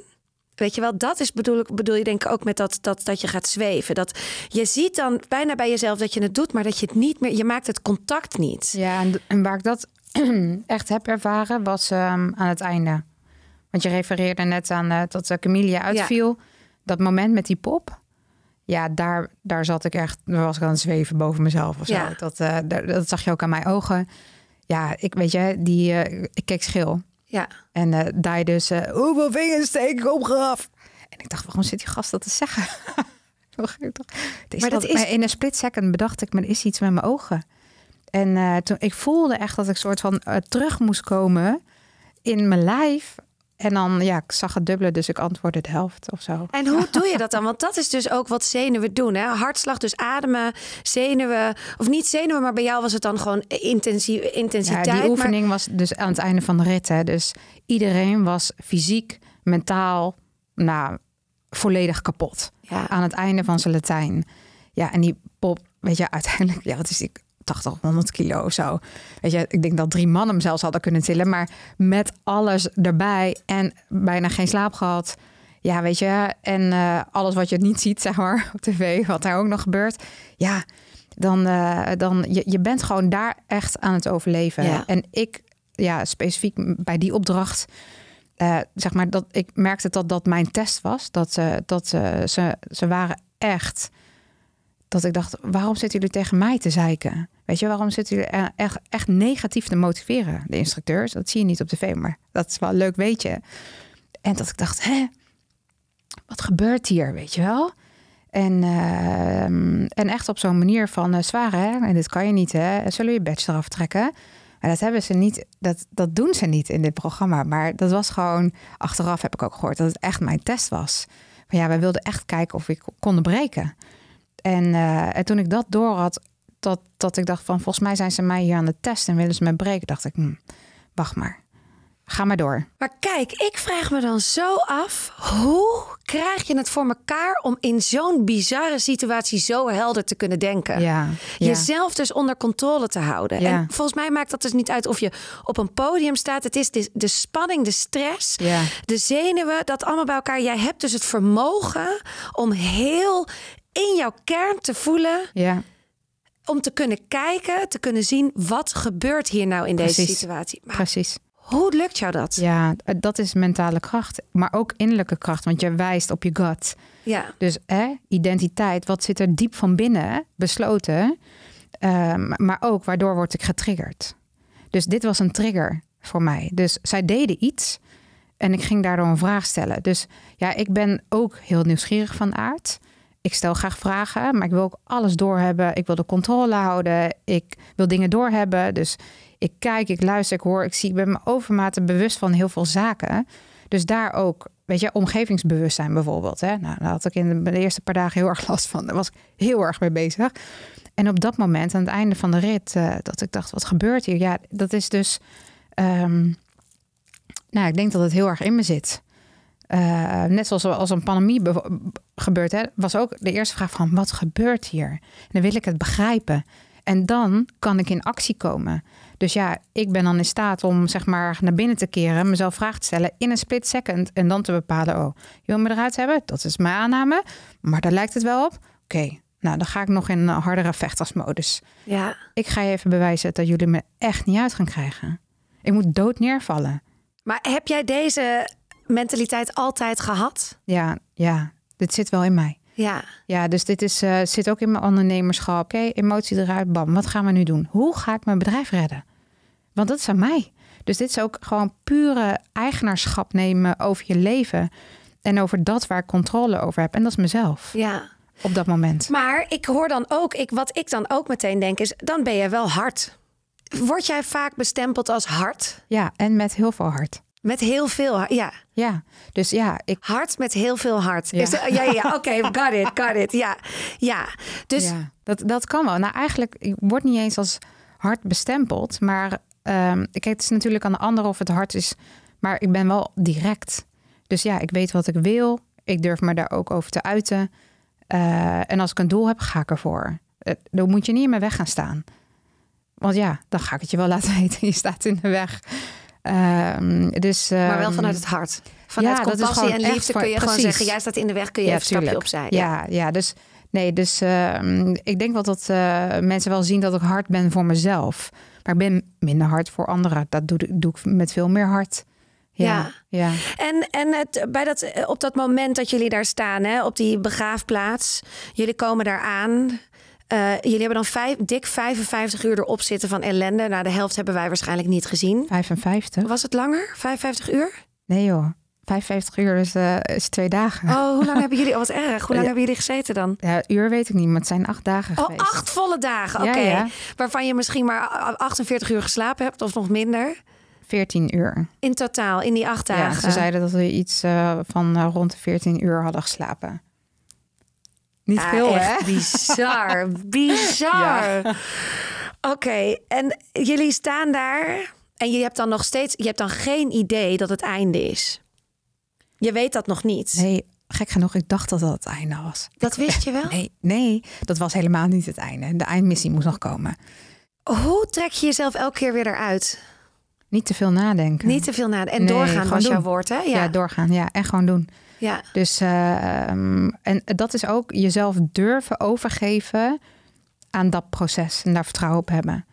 A: Weet je wel, dat is bedoel, ik, bedoel je denk ik ook met dat, dat, dat je gaat zweven. Dat je ziet dan bijna bij jezelf dat je het doet, maar dat je het niet meer, je maakt het contact niet.
G: Ja, en, en waar ik dat echt heb ervaren was ehm, aan het einde. Want je refereerde net aan eh, dat uh, Camilia uitviel. Dat moment met die pop. Ja, daar, daar zat ik echt, daar was ik aan het zweven boven mezelf of zo.
A: Ja.
G: Dat, eh, dat, dat zag je ook aan mijn ogen. Ja, ik weet je, die, eh, ik keek schil.
A: Ja.
G: En eh daar dus, eh, hoeveel vingers steek ik op graf? En ik dacht, waarom zit die gast dat te zeggen?
A: Maar dat is-
G: in een split second bedacht ik, maar er is iets met mijn ogen. En eh, toen, ik voelde echt dat ik soort van eh, terug moest komen in mijn lijf. En dan, ja, ik zag het dubbele, dus ik antwoordde de helft of zo.
A: En hoe doe je dat dan? Want dat is dus ook wat zenuwen doen. Hè? Hartslag, dus ademen, zenuwen. Of niet zenuwen, maar bij jou was het dan gewoon intensie,
G: Ja,
A: intensiteit.
G: die
A: maar-
G: oefening was dus aan het einde van de rit. Hè. Dus iedereen was fysiek, mentaal, nou, volledig kapot.
A: Ja.
G: Aan het einde van zijn Latijn. Ja, en die pop, weet je, uiteindelijk, ja, wat is die? 80, 100 kilo of zo. Weet je, ik denk dat drie man hem zelfs hadden kunnen tillen. Maar met alles erbij en bijna geen slaap gehad. Ja, weet je, en eh, alles wat je niet ziet, zeg maar, op tv, wat daar ook nog gebeurt. Ja, dan, eh, dan je, je bent gewoon daar echt aan het overleven.
A: Ja.
G: En ik, ja, specifiek bij die opdracht, eh, zeg maar dat ik merkte dat dat mijn test was. Dat, ze dat ze, ze, ze waren echt. Dat ik dacht, waarom zitten jullie tegen mij te zeiken? Weet je, waarom zitten jullie e- echt, echt negatief te motiveren? De instructeurs, dat zie je niet op tv, maar dat is wel een leuk weetje. En dat ik dacht, hè, wat gebeurt hier, weet je wel? En, ehm, en echt op zo'n manier van eh, zwaar, hè? En dit kan je niet, hè? Zullen we je badge eraf trekken? Maar dat hebben ze niet, dat, dat doen ze niet in dit programma. Maar dat was gewoon, achteraf heb ik ook gehoord dat het echt mijn test was. Van ja, wij wilden echt kijken of ik konden breken. En, eh, en toen ik dat door had, dat, dat ik dacht van volgens mij zijn ze mij hier aan het testen en willen ze me breken, dacht ik, hm, wacht maar. Ga maar door.
A: Maar kijk, ik vraag me dan zo af, hoe krijg je het voor elkaar om in zo'n bizarre situatie zo helder te kunnen denken?
G: Ja, ja.
A: Jezelf dus onder controle te houden.
G: Ja.
A: En volgens mij maakt dat dus niet uit of je op een podium staat. Het is de, de spanning, de stress, de zenuwen, dat allemaal bij elkaar. Jij hebt dus het vermogen om heel in jouw kern te voelen,
G: Ja,
A: om te kunnen kijken, te kunnen zien wat gebeurt hier nou in deze situatie. Maar
G: precies.
A: hoe lukt jou dat?
G: Ja, dat is mentale kracht, maar ook innerlijke kracht, want je wijst op je gut.
A: Ja.
G: Dus hè, identiteit, wat zit er diep van binnen, besloten, Ehm, maar ook waardoor word ik getriggerd. Dus dit was een trigger voor mij. Dus zij deden iets en ik ging daardoor een vraag stellen. Dus ja, ik ben ook heel nieuwsgierig van aard. Ik stel graag vragen, maar ik wil ook alles doorhebben. Ik wil de controle houden. Ik wil dingen doorhebben. Dus ik kijk, ik luister, ik hoor, ik zie. Ik ben me overmate bewust van heel veel zaken. Dus daar ook, weet je, omgevingsbewustzijn bijvoorbeeld. Hè? Nou, daar had ik in de, eerste paar dagen heel erg last van. Daar was ik heel erg mee bezig. En op dat moment, aan het einde van de rit, eh, dat ik dacht, wat gebeurt hier? Ja, dat is dus. ehm, nou, ik denk dat het heel erg in me zit. Eh, net zoals als een pandemie gebeurt, hè, was ook de eerste vraag van wat gebeurt hier? En dan wil ik het begrijpen. En dan kan ik in actie komen. Dus ja, ik ben dan in staat om zeg maar naar binnen te keren, mezelf vragen te stellen in een split second en dan te bepalen, oh, je wil me eruit hebben? Dat is mijn aanname, maar daar lijkt het wel op. Oké, nou dan ga ik nog in een hardere vechtersmodus.
A: Ja.
G: Ik ga je even bewijzen dat jullie me echt niet uit gaan krijgen. Ik moet dood neervallen.
A: Maar heb jij deze mentaliteit altijd gehad?
G: Ja, ja, dit zit wel in mij.
A: Ja.
G: Ja, dus dit is, eh, zit ook in mijn ondernemerschap. Oké, emotie eruit, bam. Wat gaan we nu doen? Hoe ga ik mijn bedrijf redden? Want dat is aan mij. Dus dit is ook gewoon pure eigenaarschap nemen over je leven. En over dat waar ik controle over heb. En dat is mezelf
A: Ja.
G: op dat moment.
A: Maar ik hoor dan ook, ik, wat ik dan ook meteen denk is, dan ben je wel hard. Word jij vaak bestempeld als hard?
G: Ja, en met heel veel hart.
A: Met heel veel hart. Ja,
G: Ja, dus ja, ik.
A: hard met heel veel hart.
G: Ja.
A: Is de- ja, ja, ja. oké, got it, got it. Ja, ja. Dus
G: ja, dat, dat kan wel. Nou, eigenlijk, ik word niet eens als hard bestempeld. Maar ehm, kijk, het is natuurlijk aan de ander of het hard is. Maar ik ben wel direct. Dus ja, ik weet wat ik wil. Ik durf me daar ook over te uiten. Eh, en als ik een doel heb, ga ik ervoor. Eh, dan moet je niet in mijn weg gaan staan. Want ja, dan ga ik het je wel laten weten. Je staat in de weg. Ehm, dus,
A: maar wel
G: ehm,
A: vanuit het hart. Vanuit
G: ja,
A: compassie en liefde
G: van-
A: kun je gewoon zeggen, jij staat in de weg, kun je even een stapje opzij.
G: Ja, ja, dus nee, dus ehm, ik denk wel dat eh, mensen wel zien dat ik hard ben voor mezelf. Maar ik ben minder hard voor anderen. Dat doe, doe ik met veel meer hart. Ja, ja.
A: En, en het, bij dat, op dat moment dat jullie daar staan, hè, op die begraafplaats, jullie komen daar aan. Eh, jullie hebben dan vijf, dik 55 uur erop zitten van ellende. Nou, de helft hebben wij waarschijnlijk niet gezien.
G: 55?
A: Was het langer? 55 uur?
G: Nee joh, 55 uur is, eh, is twee dagen.
A: Oh, hoe lang hebben jullie? Oh, wat erg. Hoe lang
G: Ja.
A: hebben jullie gezeten dan?
G: Ja, uur weet ik niet, maar het zijn acht dagen
A: Oh,
G: geweest.
A: acht volle dagen. Oké.
G: Ja, ja.
A: Waarvan je misschien maar 48 uur geslapen hebt of nog minder.
G: 14 uur.
A: In totaal, in die acht
G: Ja,
A: dagen.
G: ze zeiden dat we iets eh, van rond de 14 uur hadden geslapen. Niet veel,
A: echt
G: hè?
A: Bizar, bizar. Oké, en jullie staan daar en je hebt dan nog steeds, je hebt dan geen idee dat het einde is. Je weet dat nog niet.
G: Nee, gek genoeg, ik dacht dat dat het einde was.
A: Dat wist je wel?
G: Nee, nee, dat was helemaal niet het einde. De eindmissie moest nog komen.
A: Hoe trek je jezelf elke keer weer eruit?
G: Niet te veel nadenken.
A: Niet te veel nadenken. En
G: Nee,
A: doorgaan was jouw woord, hè?
G: Ja.
A: Ja.
G: doorgaan. Ja, en gewoon doen.
A: Ja.
G: Dus, eh, ehm, en dat is ook jezelf durven overgeven aan dat proces. En daar vertrouwen op hebben.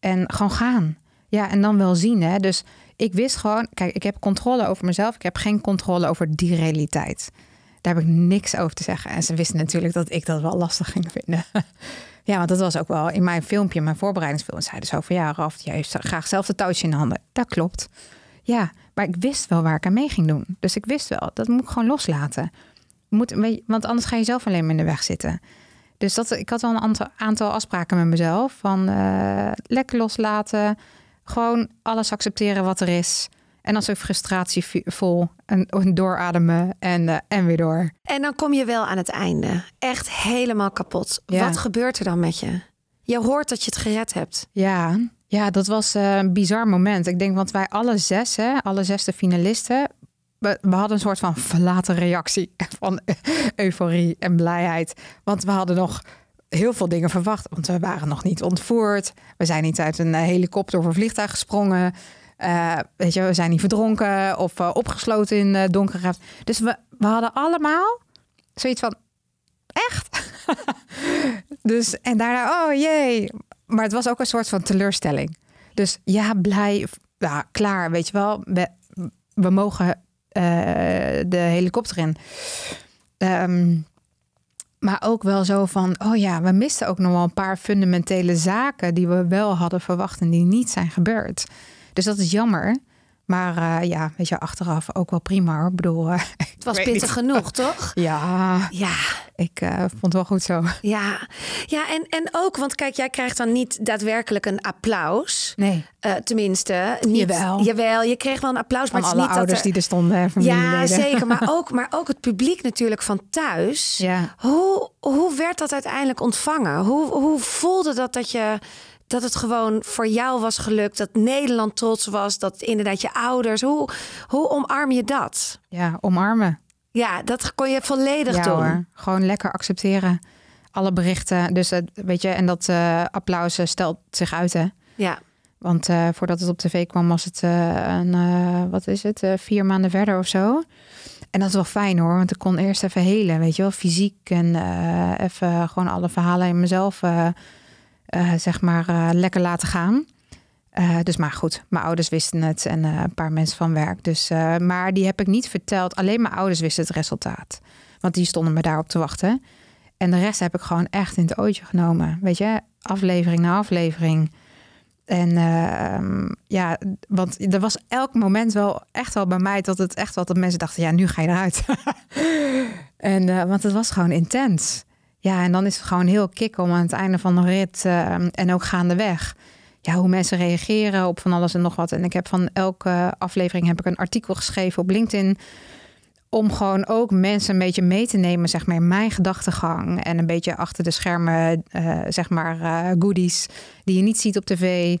G: En gewoon gaan. Ja, en dan wel zien. Hè? Dus ik wist gewoon, kijk, ik heb controle over mezelf. Ik heb geen controle over die realiteit. Daar heb ik niks over te zeggen. En ze wisten natuurlijk dat ik dat wel lastig ging vinden. Ja, want dat was ook wel in mijn filmpje, mijn voorbereidingsfilm. Zeiden ze over, ja, Raf, jij heeft graag zelf de touwtje in de handen. Dat klopt. Ja, maar ik wist wel waar ik aan mee ging doen. Dus ik wist wel, dat moet ik gewoon loslaten. Moet, want anders ga je zelf alleen maar in de weg zitten. Dus dat, ik had wel een aantal, aantal afspraken met mezelf. Van eh, lekker loslaten. Gewoon alles accepteren wat er is. En als ik frustratie vo- voel, en, en doorademen en, eh, en weer door.
A: En dan kom je wel aan het einde. Echt helemaal kapot.
G: Ja.
A: Wat gebeurt er dan met je? Je hoort dat je het gered hebt.
G: Ja, ja dat was eh, een bizar moment. Ik denk, want wij alle zes, hè, alle zes de finalisten... We, we hadden een soort van verlaten reactie van euforie en blijheid. Want we hadden nog heel veel dingen verwacht. Want we waren nog niet ontvoerd. We zijn niet uit een eh, helikopter of een vliegtuig gesprongen. Eh, weet je, we zijn niet verdronken of opgesloten in uh, donkere. Dus we, we hadden allemaal zoiets van, echt? dus, en daarna, oh jee. Maar het was ook een soort van teleurstelling. Dus ja, blij, ja, klaar, weet je wel. We, mogen uh, de helikopter in. Um, maar ook wel zo van, oh ja, we misten ook nog wel een paar fundamentele zaken die we wel hadden verwacht en die niet zijn gebeurd. Dus dat is jammer. Maar uh, ja, weet je, achteraf ook wel prima hoor. Ik bedoel, uh,
A: het was pittig genoeg, toch?
G: Ja,
A: ja.
G: ik uh, vond het wel goed zo.
A: Ja, ja en, en ook, want kijk, jij krijgt dan niet daadwerkelijk een applaus.
G: Nee.
A: Tenminste, niet,
G: jawel.
A: jawel. Je kreeg wel een applaus,
G: Van
A: maar het
G: alle
A: is niet
G: ouders
A: dat er...
G: die er stonden. Hè,
A: ja, zeker. Maar ook, maar ook het publiek natuurlijk van thuis.
G: Ja.
A: Hoe, hoe werd dat uiteindelijk ontvangen? Hoe, hoe voelde dat dat je dat het gewoon voor jou was gelukt, dat Nederland trots was, dat inderdaad je ouders. Hoe, hoe omarm je dat?
G: Ja, omarmen.
A: Ja, dat kon je volledig
G: ja,
A: doen.
G: Hoor. Gewoon lekker accepteren. Alle berichten. Dus uh, weet je, en dat uh, applaus stelt zich uit, hè?
A: Ja.
G: Want eh, voordat het op tv kwam, was het eh, een, eh, wat is het, eh, vier maanden verder of zo. En dat is wel fijn hoor, want ik kon eerst even helen, weet je wel, fysiek en eh, even gewoon alle verhalen in mezelf, eh, zeg maar, eh, lekker laten gaan. Eh, dus maar goed, mijn ouders wisten het en een paar mensen van werk. Dus, maar die heb ik niet verteld. Alleen mijn ouders wisten het resultaat. Want die stonden me daarop te wachten. En de rest heb ik gewoon echt in het ootje genomen. Weet je, aflevering na aflevering. En ehm, ja, want er was elk moment wel echt wel bij mij dat het echt wel dat mensen dachten, ja, nu ga je eruit. en want het was gewoon intens. Ja, en dan is het gewoon heel kick om aan het einde van de rit ehm, en ook gaandeweg. Ja, hoe mensen reageren op van alles en nog wat. En ik heb van elke aflevering heb ik een artikel geschreven op LinkedIn om gewoon ook mensen een beetje mee te nemen, zeg maar, in mijn gedachtegang. En een beetje achter de schermen, eh, zeg maar, eh, goodies die je niet ziet op tv.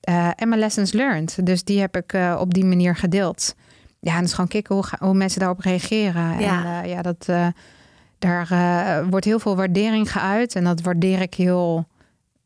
G: Eh, en mijn lessons learned. Dus die heb ik op die manier gedeeld. Ja, en het is gewoon kicken hoe, hoe mensen daarop reageren.
A: Ja.
G: En ja, dat, daar eh, wordt heel veel waardering geuit. En dat waardeer ik heel,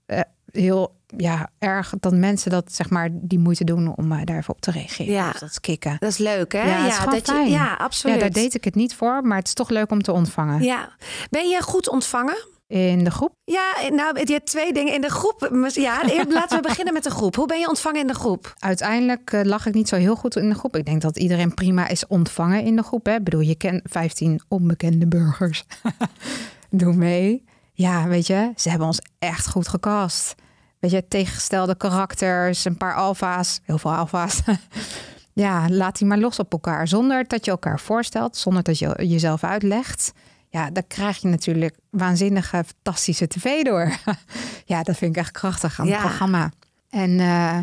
G: eh, heel ja, erg. Dat mensen dat, zeg maar, die moeite doen om eh, daar even op te reageren.
A: Ja.
G: Dus dat is kicken.
A: Dat is leuk, hè?
G: Ja,
A: dat je,
G: fijn.
A: ja, absoluut.
G: Ja, daar deed ik het niet voor, maar het is toch leuk om te ontvangen.
A: Ja. Ben je goed ontvangen?
G: In de groep?
A: Ja, nou, je hebt twee dingen in de groep. Ja, laten we beginnen met de groep. Hoe ben je ontvangen in de groep?
G: Uiteindelijk eh, lag ik niet zo heel goed in de groep. Ik denk dat iedereen prima is ontvangen in de groep. Hè. Ik bedoel, je kent 15 onbekende burgers. Doe mee. Ja, weet je, ze hebben ons echt goed gecast. Weet je, tegengestelde karakters, een paar alfa's, heel veel alfa's. ja, laat die maar los op elkaar. Zonder dat je elkaar voorstelt, zonder dat je jezelf uitlegt. Ja, dan krijg je natuurlijk waanzinnige, fantastische tv door. ja, dat vind ik echt krachtig aan het
A: Ja.
G: programma. En eh,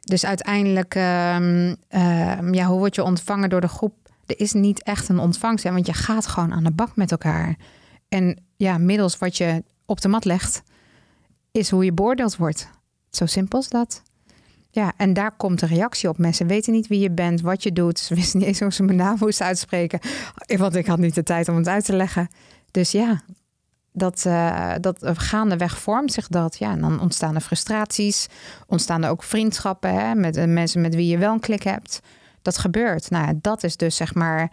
G: dus uiteindelijk, ehm, ehm, ja, hoe word je ontvangen door de groep? Er is niet echt een ontvangst, hè, want je gaat gewoon aan de bak met elkaar. En ja, middels wat je op de mat legt, is hoe je beoordeeld wordt. Zo simpel is dat. Ja, en daar komt de reactie op. Mensen weten niet wie je bent, wat je doet. Ze wisten niet eens hoe ze mijn naam moesten uitspreken. Want ik had niet de tijd om het uit te leggen. Dus ja, dat, eh, dat gaandeweg vormt zich dat. Ja, en dan ontstaan er frustraties. Ontstaan er ook vriendschappen hè, met eh, mensen met wie je wel een klik hebt. Dat gebeurt. Nou, dat is dus zeg maar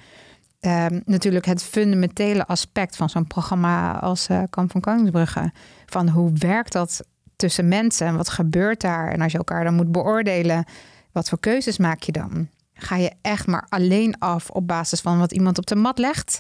G: ehm, natuurlijk het fundamentele aspect van zo'n programma als eh Kamp van Koningsbrugge. Van hoe werkt dat tussen mensen en wat gebeurt daar? En als je elkaar dan moet beoordelen, wat voor keuzes maak je dan? Ga je echt maar alleen af op basis van wat iemand op de mat legt?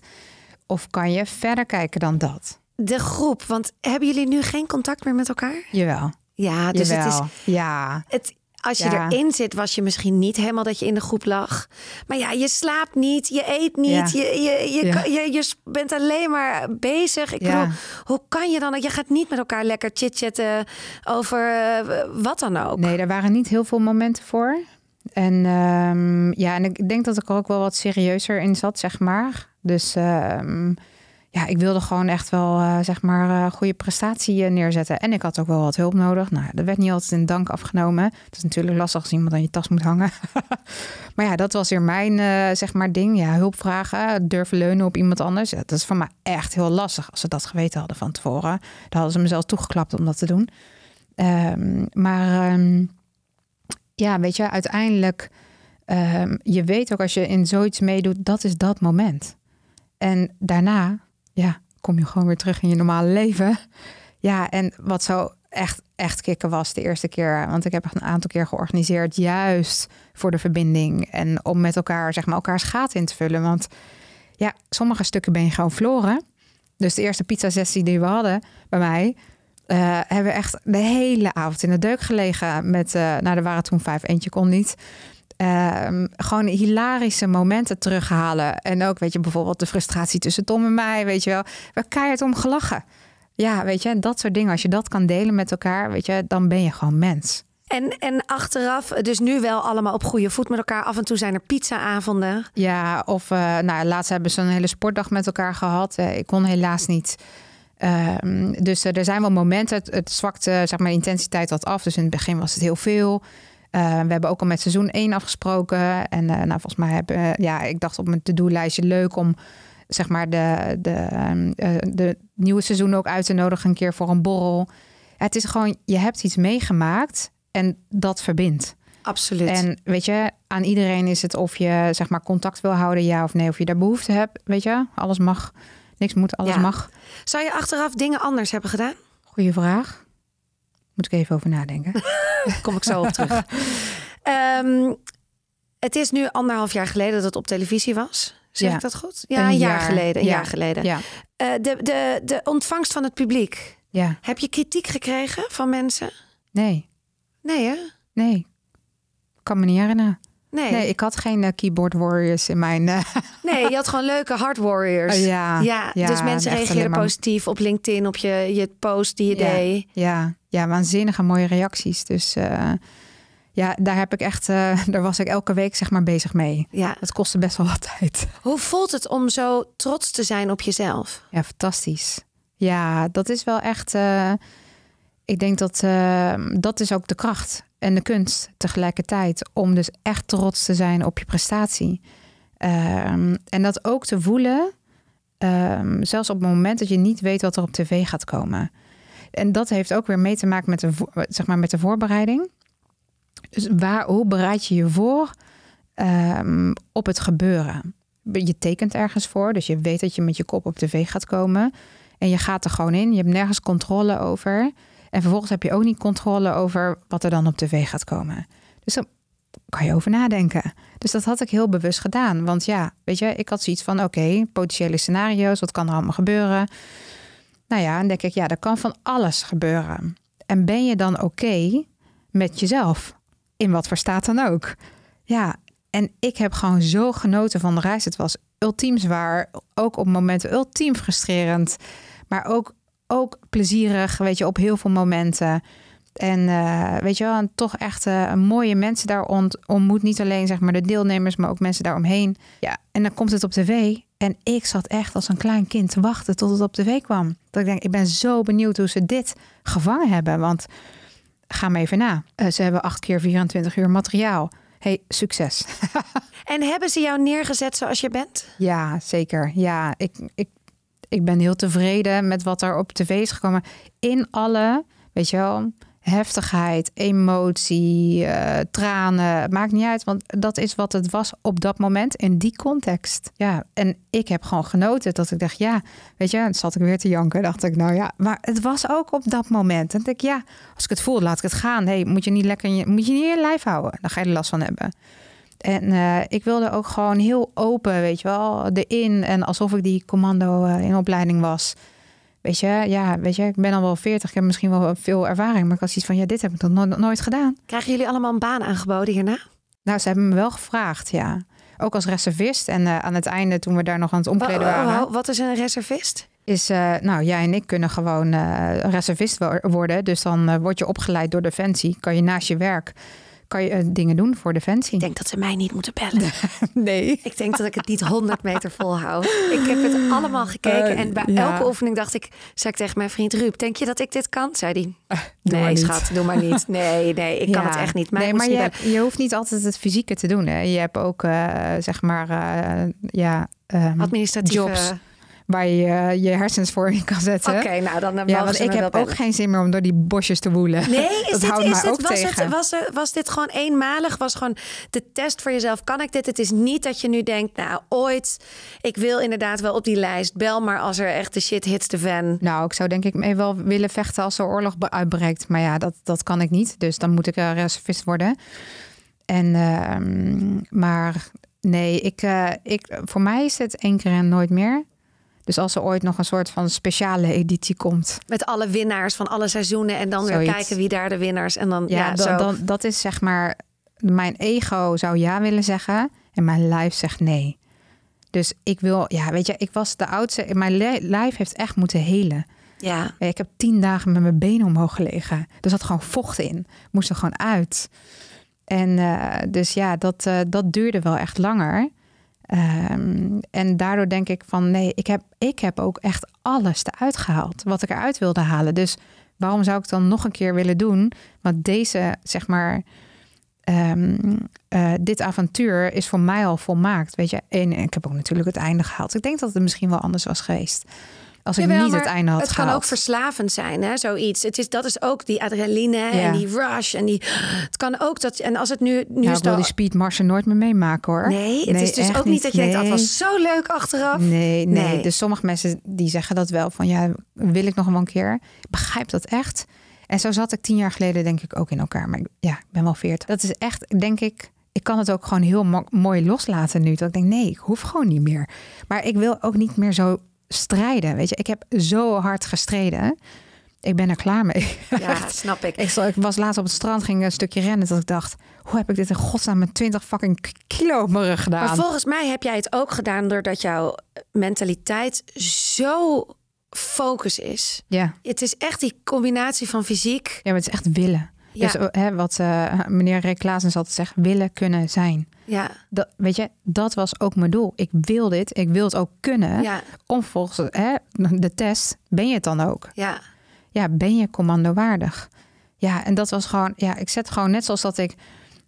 G: Of kan je verder kijken dan dat?
A: De groep, want hebben jullie nu geen contact meer met elkaar?
G: Jawel.
A: Ja, dus het is...
G: Ja.
A: Het, als je
G: Ja.
A: erin zit, was je misschien niet helemaal dat je in de groep lag. Maar ja, je slaapt niet, je eet niet,
G: Ja.
A: je, je, je,
G: Ja.
A: je, je bent alleen maar bezig. Ik bedoel, hoe kan je dan? Je gaat niet met elkaar lekker chitchatten over eh, wat dan ook.
G: Nee, er waren niet heel veel momenten voor. En ehm, ja, en ik denk dat ik er ook wel wat serieuzer in zat, zeg maar. Dus ehm, ja, ik wilde gewoon echt wel, eh, zeg maar, eh, goede prestatie eh, neerzetten. En ik had ook wel wat hulp nodig. Nou, dat werd niet altijd in dank afgenomen. Het is natuurlijk lastig als iemand aan je tas moet hangen. maar ja, dat was weer mijn, zeg maar, ding. Ja, hulp vragen, durven leunen op iemand anders. Ja, dat is voor mij echt heel lastig. Als ze dat geweten hadden van tevoren, dan hadden ze me zelfs toegeklapt om dat te doen. Ehm, maar ehm, ja, weet je, uiteindelijk, ehm, je weet ook als je in zoiets meedoet, dat is dat moment. En daarna, ja, kom je gewoon weer terug in je normale leven. Ja, en wat zo echt, echt kicken was de eerste keer, want ik heb echt een aantal keer georganiseerd, juist voor de verbinding en om met elkaar, zeg maar, elkaars gaten in te vullen. Want ja, sommige stukken ben je gewoon verloren. Dus de eerste pizza-sessie die we hadden bij mij, eh, hebben we echt de hele avond in de deuk gelegen. Met, eh nou, er waren toen vijf, eentje kon niet. Ehm, gewoon hilarische momenten terughalen. En ook, weet je, bijvoorbeeld de frustratie tussen Tom en mij, weet je wel. We keihard om gelachen. Ja, weet je, dat soort dingen. Als je dat kan delen met elkaar, weet je, dan ben je gewoon mens.
A: En, en achteraf, dus nu wel allemaal op goede voet met elkaar. Af en toe zijn er pizza-avonden.
G: Ja, of eh, nou, laatst hebben ze een hele sportdag met elkaar gehad. Eh, ik kon helaas niet. Ehm, dus eh, er zijn wel momenten. Het, het zwakte, zeg maar, intensiteit wat af. Dus in het begin was het heel veel. Eh, we hebben ook al met seizoen 1 afgesproken. En eh, nou, volgens mij hebben, eh, ja, ik dacht op mijn to-do-lijstje leuk om zeg maar de, de, ehm, eh, de nieuwe seizoen ook uit te nodigen een keer voor een borrel. Het is gewoon, je hebt iets meegemaakt En dat verbindt.
A: Absoluut.
G: En weet je, aan iedereen is het of je zeg maar contact wil houden, ja of nee, of je daar behoefte hebt. Weet je, alles mag, niks moet, alles
A: Ja.
G: mag.
A: Zou je achteraf dingen anders hebben gedaan?
G: Goeie vraag. Moet ik even over nadenken.
A: Kom ik zo op terug. Ehm, het is nu anderhalf jaar geleden dat het op televisie was. Zeg
G: Ja.
A: ik dat goed? Ja, een, jaar, geleden. Een
G: Ja.
A: jaar geleden.
G: Ja,
A: Eh, de, de, de ontvangst van het publiek.
G: ja.
A: Heb je kritiek gekregen van mensen?
G: Nee,
A: Nee, hè?
G: nee. Kan me niet herinneren.
A: Nee.
G: Nee, ik had geen eh, keyboard warriors in mijn. eh,
A: nee, je had gewoon leuke hard warriors.
G: Oh, ja.
A: ja,
G: Ja,
A: dus mensen reageerden
G: maar-
A: positief op LinkedIn, op je, je post die je
G: Ja.
A: deed.
G: ja, ja, waanzinnige mooie reacties. Dus eh, ja, daar heb ik echt, daar was ik elke week zeg maar bezig mee.
A: Ja.
G: Het kostte best wel wat tijd.
A: Hoe voelt het om zo trots te zijn op jezelf?
G: Ja, fantastisch. Ja, dat is wel echt. ik denk dat dat is ook de kracht en de kunst tegelijkertijd. Om dus echt trots te zijn op je prestatie. Ehm, en dat ook te voelen, ehm, zelfs op het moment dat je niet weet wat er op tv gaat komen. En dat heeft ook weer mee te maken met de, zeg maar, met de voorbereiding. Dus waar, hoe bereid je je voor ehm, op het gebeuren? Je tekent ergens voor, dus je weet dat je met je kop op tv gaat komen. En je gaat er gewoon in. Je hebt nergens controle over. En vervolgens heb je ook niet controle over wat er dan op tv gaat komen. Dus dan kan je over nadenken. Dus dat had ik heel bewust gedaan. Want ja, weet je, ik had zoiets van: oké, potentiële scenario's, wat kan er allemaal gebeuren? Nou ja, dan denk ik, ja, er kan van alles gebeuren. En ben je dan oké met jezelf? In wat voor staat dan ook? Ja, en ik heb gewoon zo genoten van de reis. Het was ultiem zwaar, ook op momenten ultiem frustrerend, maar ook, ook plezierig, weet je, op heel veel momenten. En eh, weet je wel, en toch echt eh, mooie mensen daar ont- ontmoet. Niet alleen zeg maar de deelnemers, maar ook mensen daaromheen. Ja, en dan komt het op tv. En ik zat echt als een klein kind te wachten tot het op tv kwam. Dat ik denk, ik ben zo benieuwd hoe ze dit gevangen hebben. Want ga me even na. Eh, ze hebben acht keer 24 uur materiaal. Hey, succes.
A: En hebben ze jou neergezet zoals je bent?
G: Ja, zeker. Ja, ik, ik, ik ben heel tevreden met wat er op tv is gekomen. In alle, weet je wel, heftigheid, emotie, eh, tranen. Het maakt niet uit, want dat is wat het was op dat moment in die context. Ja, en ik heb gewoon genoten dat ik dacht, ja, weet je, zat ik weer te janken. Dacht ik, nou ja, maar het was ook op dat moment. En dacht ik, ja, als ik het voel, laat ik het gaan. hey, moet je niet lekker, moet je niet in je lijf houden. Dan ga je er last van hebben. En eh, ik wilde ook gewoon heel open, weet je wel, erin. En alsof ik die commando eh, in opleiding was. Weet je, ja, weet je, ik ben al wel 40, ik heb misschien wel veel ervaring. Maar ik had zoiets van, ja, dit heb ik nog no- nooit gedaan.
A: Krijgen jullie allemaal een baan aangeboden hierna?
G: Nou, ze hebben me wel gevraagd, ja. Ook als reservist. En eh, aan het einde, toen we daar nog aan het omkleden
A: Wa- wa-
G: waren...
A: wa- Wat is een reservist?
G: is, nou, jij en ik kunnen gewoon reservist wo- worden. Dus dan word je opgeleid door Defensie. Kan je naast je werk kan je, eh, dingen doen voor Defensie.
A: Ik denk dat ze mij niet moeten bellen.
G: nee.
A: Ik denk dat ik het niet 100 meter volhoud. Ik heb het allemaal gekeken en bij
G: Eh, ja.
A: elke oefening dacht ik, zei ik tegen mijn vriend Ruud, denk je dat ik dit kan? Zei hij,
G: doe maar
A: nee
G: niet."
A: schat, doe maar niet. Nee, nee, ik kan het echt niet. Mij
G: nee, maar
A: je
G: je,
A: bellen.
G: je hoeft niet altijd het fysieke te doen. Hè. Je hebt ook, eh, zeg maar, eh, ja, ehm,
A: Administratieve...
G: jobs waar je je hersens voor in kan zetten.
A: Oké, nou dan
G: Ja, want
A: ze
G: ik heb ook
A: bellen.
G: geen zin meer om door die bosjes te woelen.
A: Nee, is
G: dat
A: dit,
G: houdt
A: is
G: mij
A: dit,
G: ook
A: was,
G: tegen.
A: het, was, was dit gewoon eenmalig? Was gewoon de test voor jezelf? Kan ik dit? Het is niet dat je nu denkt, nou ooit, ik wil inderdaad wel op die lijst. Bel maar als er echt de shit hits de fan.
G: Nou, ik zou denk ik mee wel willen vechten als er oorlog uitbreekt. Maar ja, dat, dat kan ik niet. Dus dan moet ik reservist worden. En, ehm, maar nee, ik, eh, ik, voor mij is het één keer en nooit meer. Dus als er ooit nog een soort van speciale editie komt.
A: Met alle winnaars van alle seizoenen. En dan weer kijken wie daar de winnaars. En dan, ja,
G: Ja,
A: zo.
G: dan, dat is zeg maar... Mijn ego zou ja willen zeggen. En mijn lijf zegt nee. Dus ik wil... Ja, weet je, ik was de oudste. Mijn li- lijf heeft echt moeten helen.
A: ja.
G: Ik heb tien dagen met mijn benen omhoog gelegen. Er zat gewoon vocht in. Moest er gewoon uit. En eh, dus ja, dat, eh, dat duurde wel echt langer. Ehm, en daardoor denk ik van nee, ik heb, ik heb ook echt alles eruit gehaald. Wat ik eruit wilde halen. Dus waarom zou ik dan nog een keer willen doen? Want deze, zeg maar, ehm, eh, dit avontuur is voor mij al volmaakt. Weet je, en ik heb ook natuurlijk het einde gehaald. Ik denk dat het misschien wel anders was geweest. Als ik
A: Jawel,
G: niet het einde had
A: Het
G: gehaald.
A: kan ook verslavend zijn, hè, zoiets. Het is, dat is ook die adrenaline en die rush. En die, het kan ook dat... En als het nu... nu
G: nou,
A: is
G: ik wil die speedmarsen nooit meer meemaken hoor.
A: Nee, het is dus ook niet dat je denkt, dat
G: Nee.
A: was zo leuk achteraf.
G: Nee, nee,
A: Nee.
G: Dus sommige mensen die zeggen dat wel van ja, wil ik nog een keer. Ik begrijp dat echt. En zo zat ik tien jaar geleden denk ik ook in elkaar. Maar ja, ik ben wel veertig. Dat is echt, denk ik, ik kan het ook gewoon heel mo- mooi loslaten nu. Dat ik denk, nee, ik hoef gewoon niet meer. Maar ik wil ook niet meer zo strijden. Weet je, ik heb zo hard gestreden. Ik ben er klaar mee.
A: Ja, snap ik.
G: Ik, was laatst op het strand, ging een stukje rennen. Dat ik dacht, hoe heb ik dit in godsnaam met 20 fucking kilo op mijn rug gedaan?
A: Maar volgens mij heb jij het ook gedaan doordat jouw mentaliteit zo focus is.
G: Ja.
A: Het is echt die combinatie van fysiek.
G: Ja, maar het is echt willen.
A: Ja.
G: Dus hè, wat eh, meneer Rick Klaasens altijd zegt, willen kunnen zijn.
A: Ja,
G: Dat, weet je, dat was ook mijn doel. Ik wil dit, ik wil het ook kunnen.
A: ja,
G: Om volgens hè, de test, ben je het dan ook?
A: ja.
G: Ja, ben je commando waardig? Ja, en dat was gewoon, ja, ik zet gewoon net zoals dat ik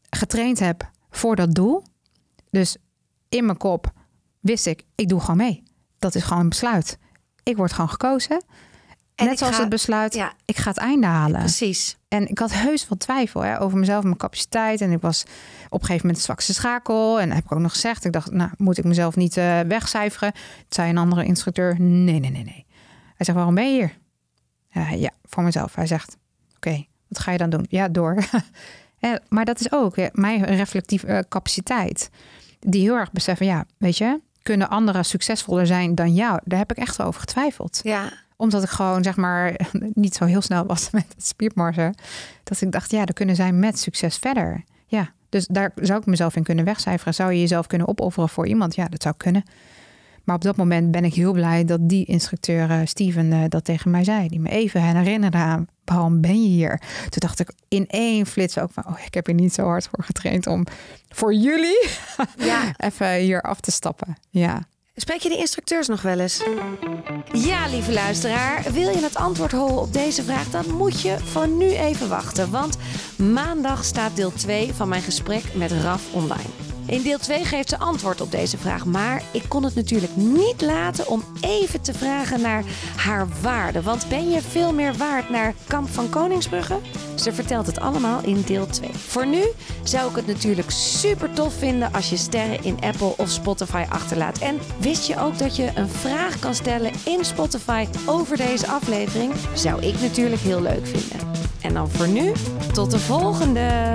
G: getraind heb voor dat doel. Dus in mijn kop wist ik, ik doe gewoon mee. Dat is gewoon een besluit. Ik word gewoon gekozen.
A: En
G: net zoals
A: ga-
G: het besluit,
A: ja.
G: ik ga het einde halen.
A: Precies.
G: En ik had heus wel twijfel hè, over mezelf, mijn capaciteit. En ik was op een gegeven moment de zwakste schakel. En heb ik ook nog gezegd. Ik dacht, nou, moet ik mezelf niet eh, wegcijferen? Het zei een andere instructeur, nee, nee, nee, nee. Hij zegt, waarom ben je hier? Ja, ja voor mezelf. Hij zegt, oké, wat ga je dan doen? Ja, door. Ja, maar dat is ook mijn reflectieve eh, capaciteit. Die heel erg beseffen, ja, weet je... kunnen anderen succesvoller zijn dan jou? Daar heb ik echt wel over getwijfeld
A: Ja,
G: omdat ik gewoon zeg maar niet zo heel snel was met het spiermarsen. Dat ik dacht, ja, dan kunnen zij met succes verder. Ja, dus daar zou ik mezelf in kunnen wegcijferen. Zou je jezelf kunnen opofferen voor iemand? Ja, dat zou kunnen. Maar op dat moment ben ik heel blij dat die instructeur eh, Steven eh, dat tegen mij zei. Die me even herinnerde aan waarom ben je hier? Toen dacht ik in één flits ook van, oh, ik heb hier niet zo hard voor getraind om voor jullie
A: ja.
G: even hier af te stappen. Ja.
A: Spreek je de instructeurs nog wel eens? Ja, lieve luisteraar. Wil je het antwoord horen op deze vraag? Dan moet je voor nu even wachten. Want maandag staat deel 2 van mijn gesprek met Raf online. In deel 2 geeft ze antwoord op deze vraag. Maar ik kon het natuurlijk niet laten om even te vragen naar haar waarde. Want ben je veel meer waard naar Kamp van Koningsbrugge? Ze vertelt het allemaal in deel 2. Voor nu zou ik het natuurlijk super tof vinden als je sterren in Apple of Spotify achterlaat. En wist je ook dat je een vraag kan stellen in Spotify over deze aflevering? Zou ik natuurlijk heel leuk vinden. En dan voor nu, tot de volgende!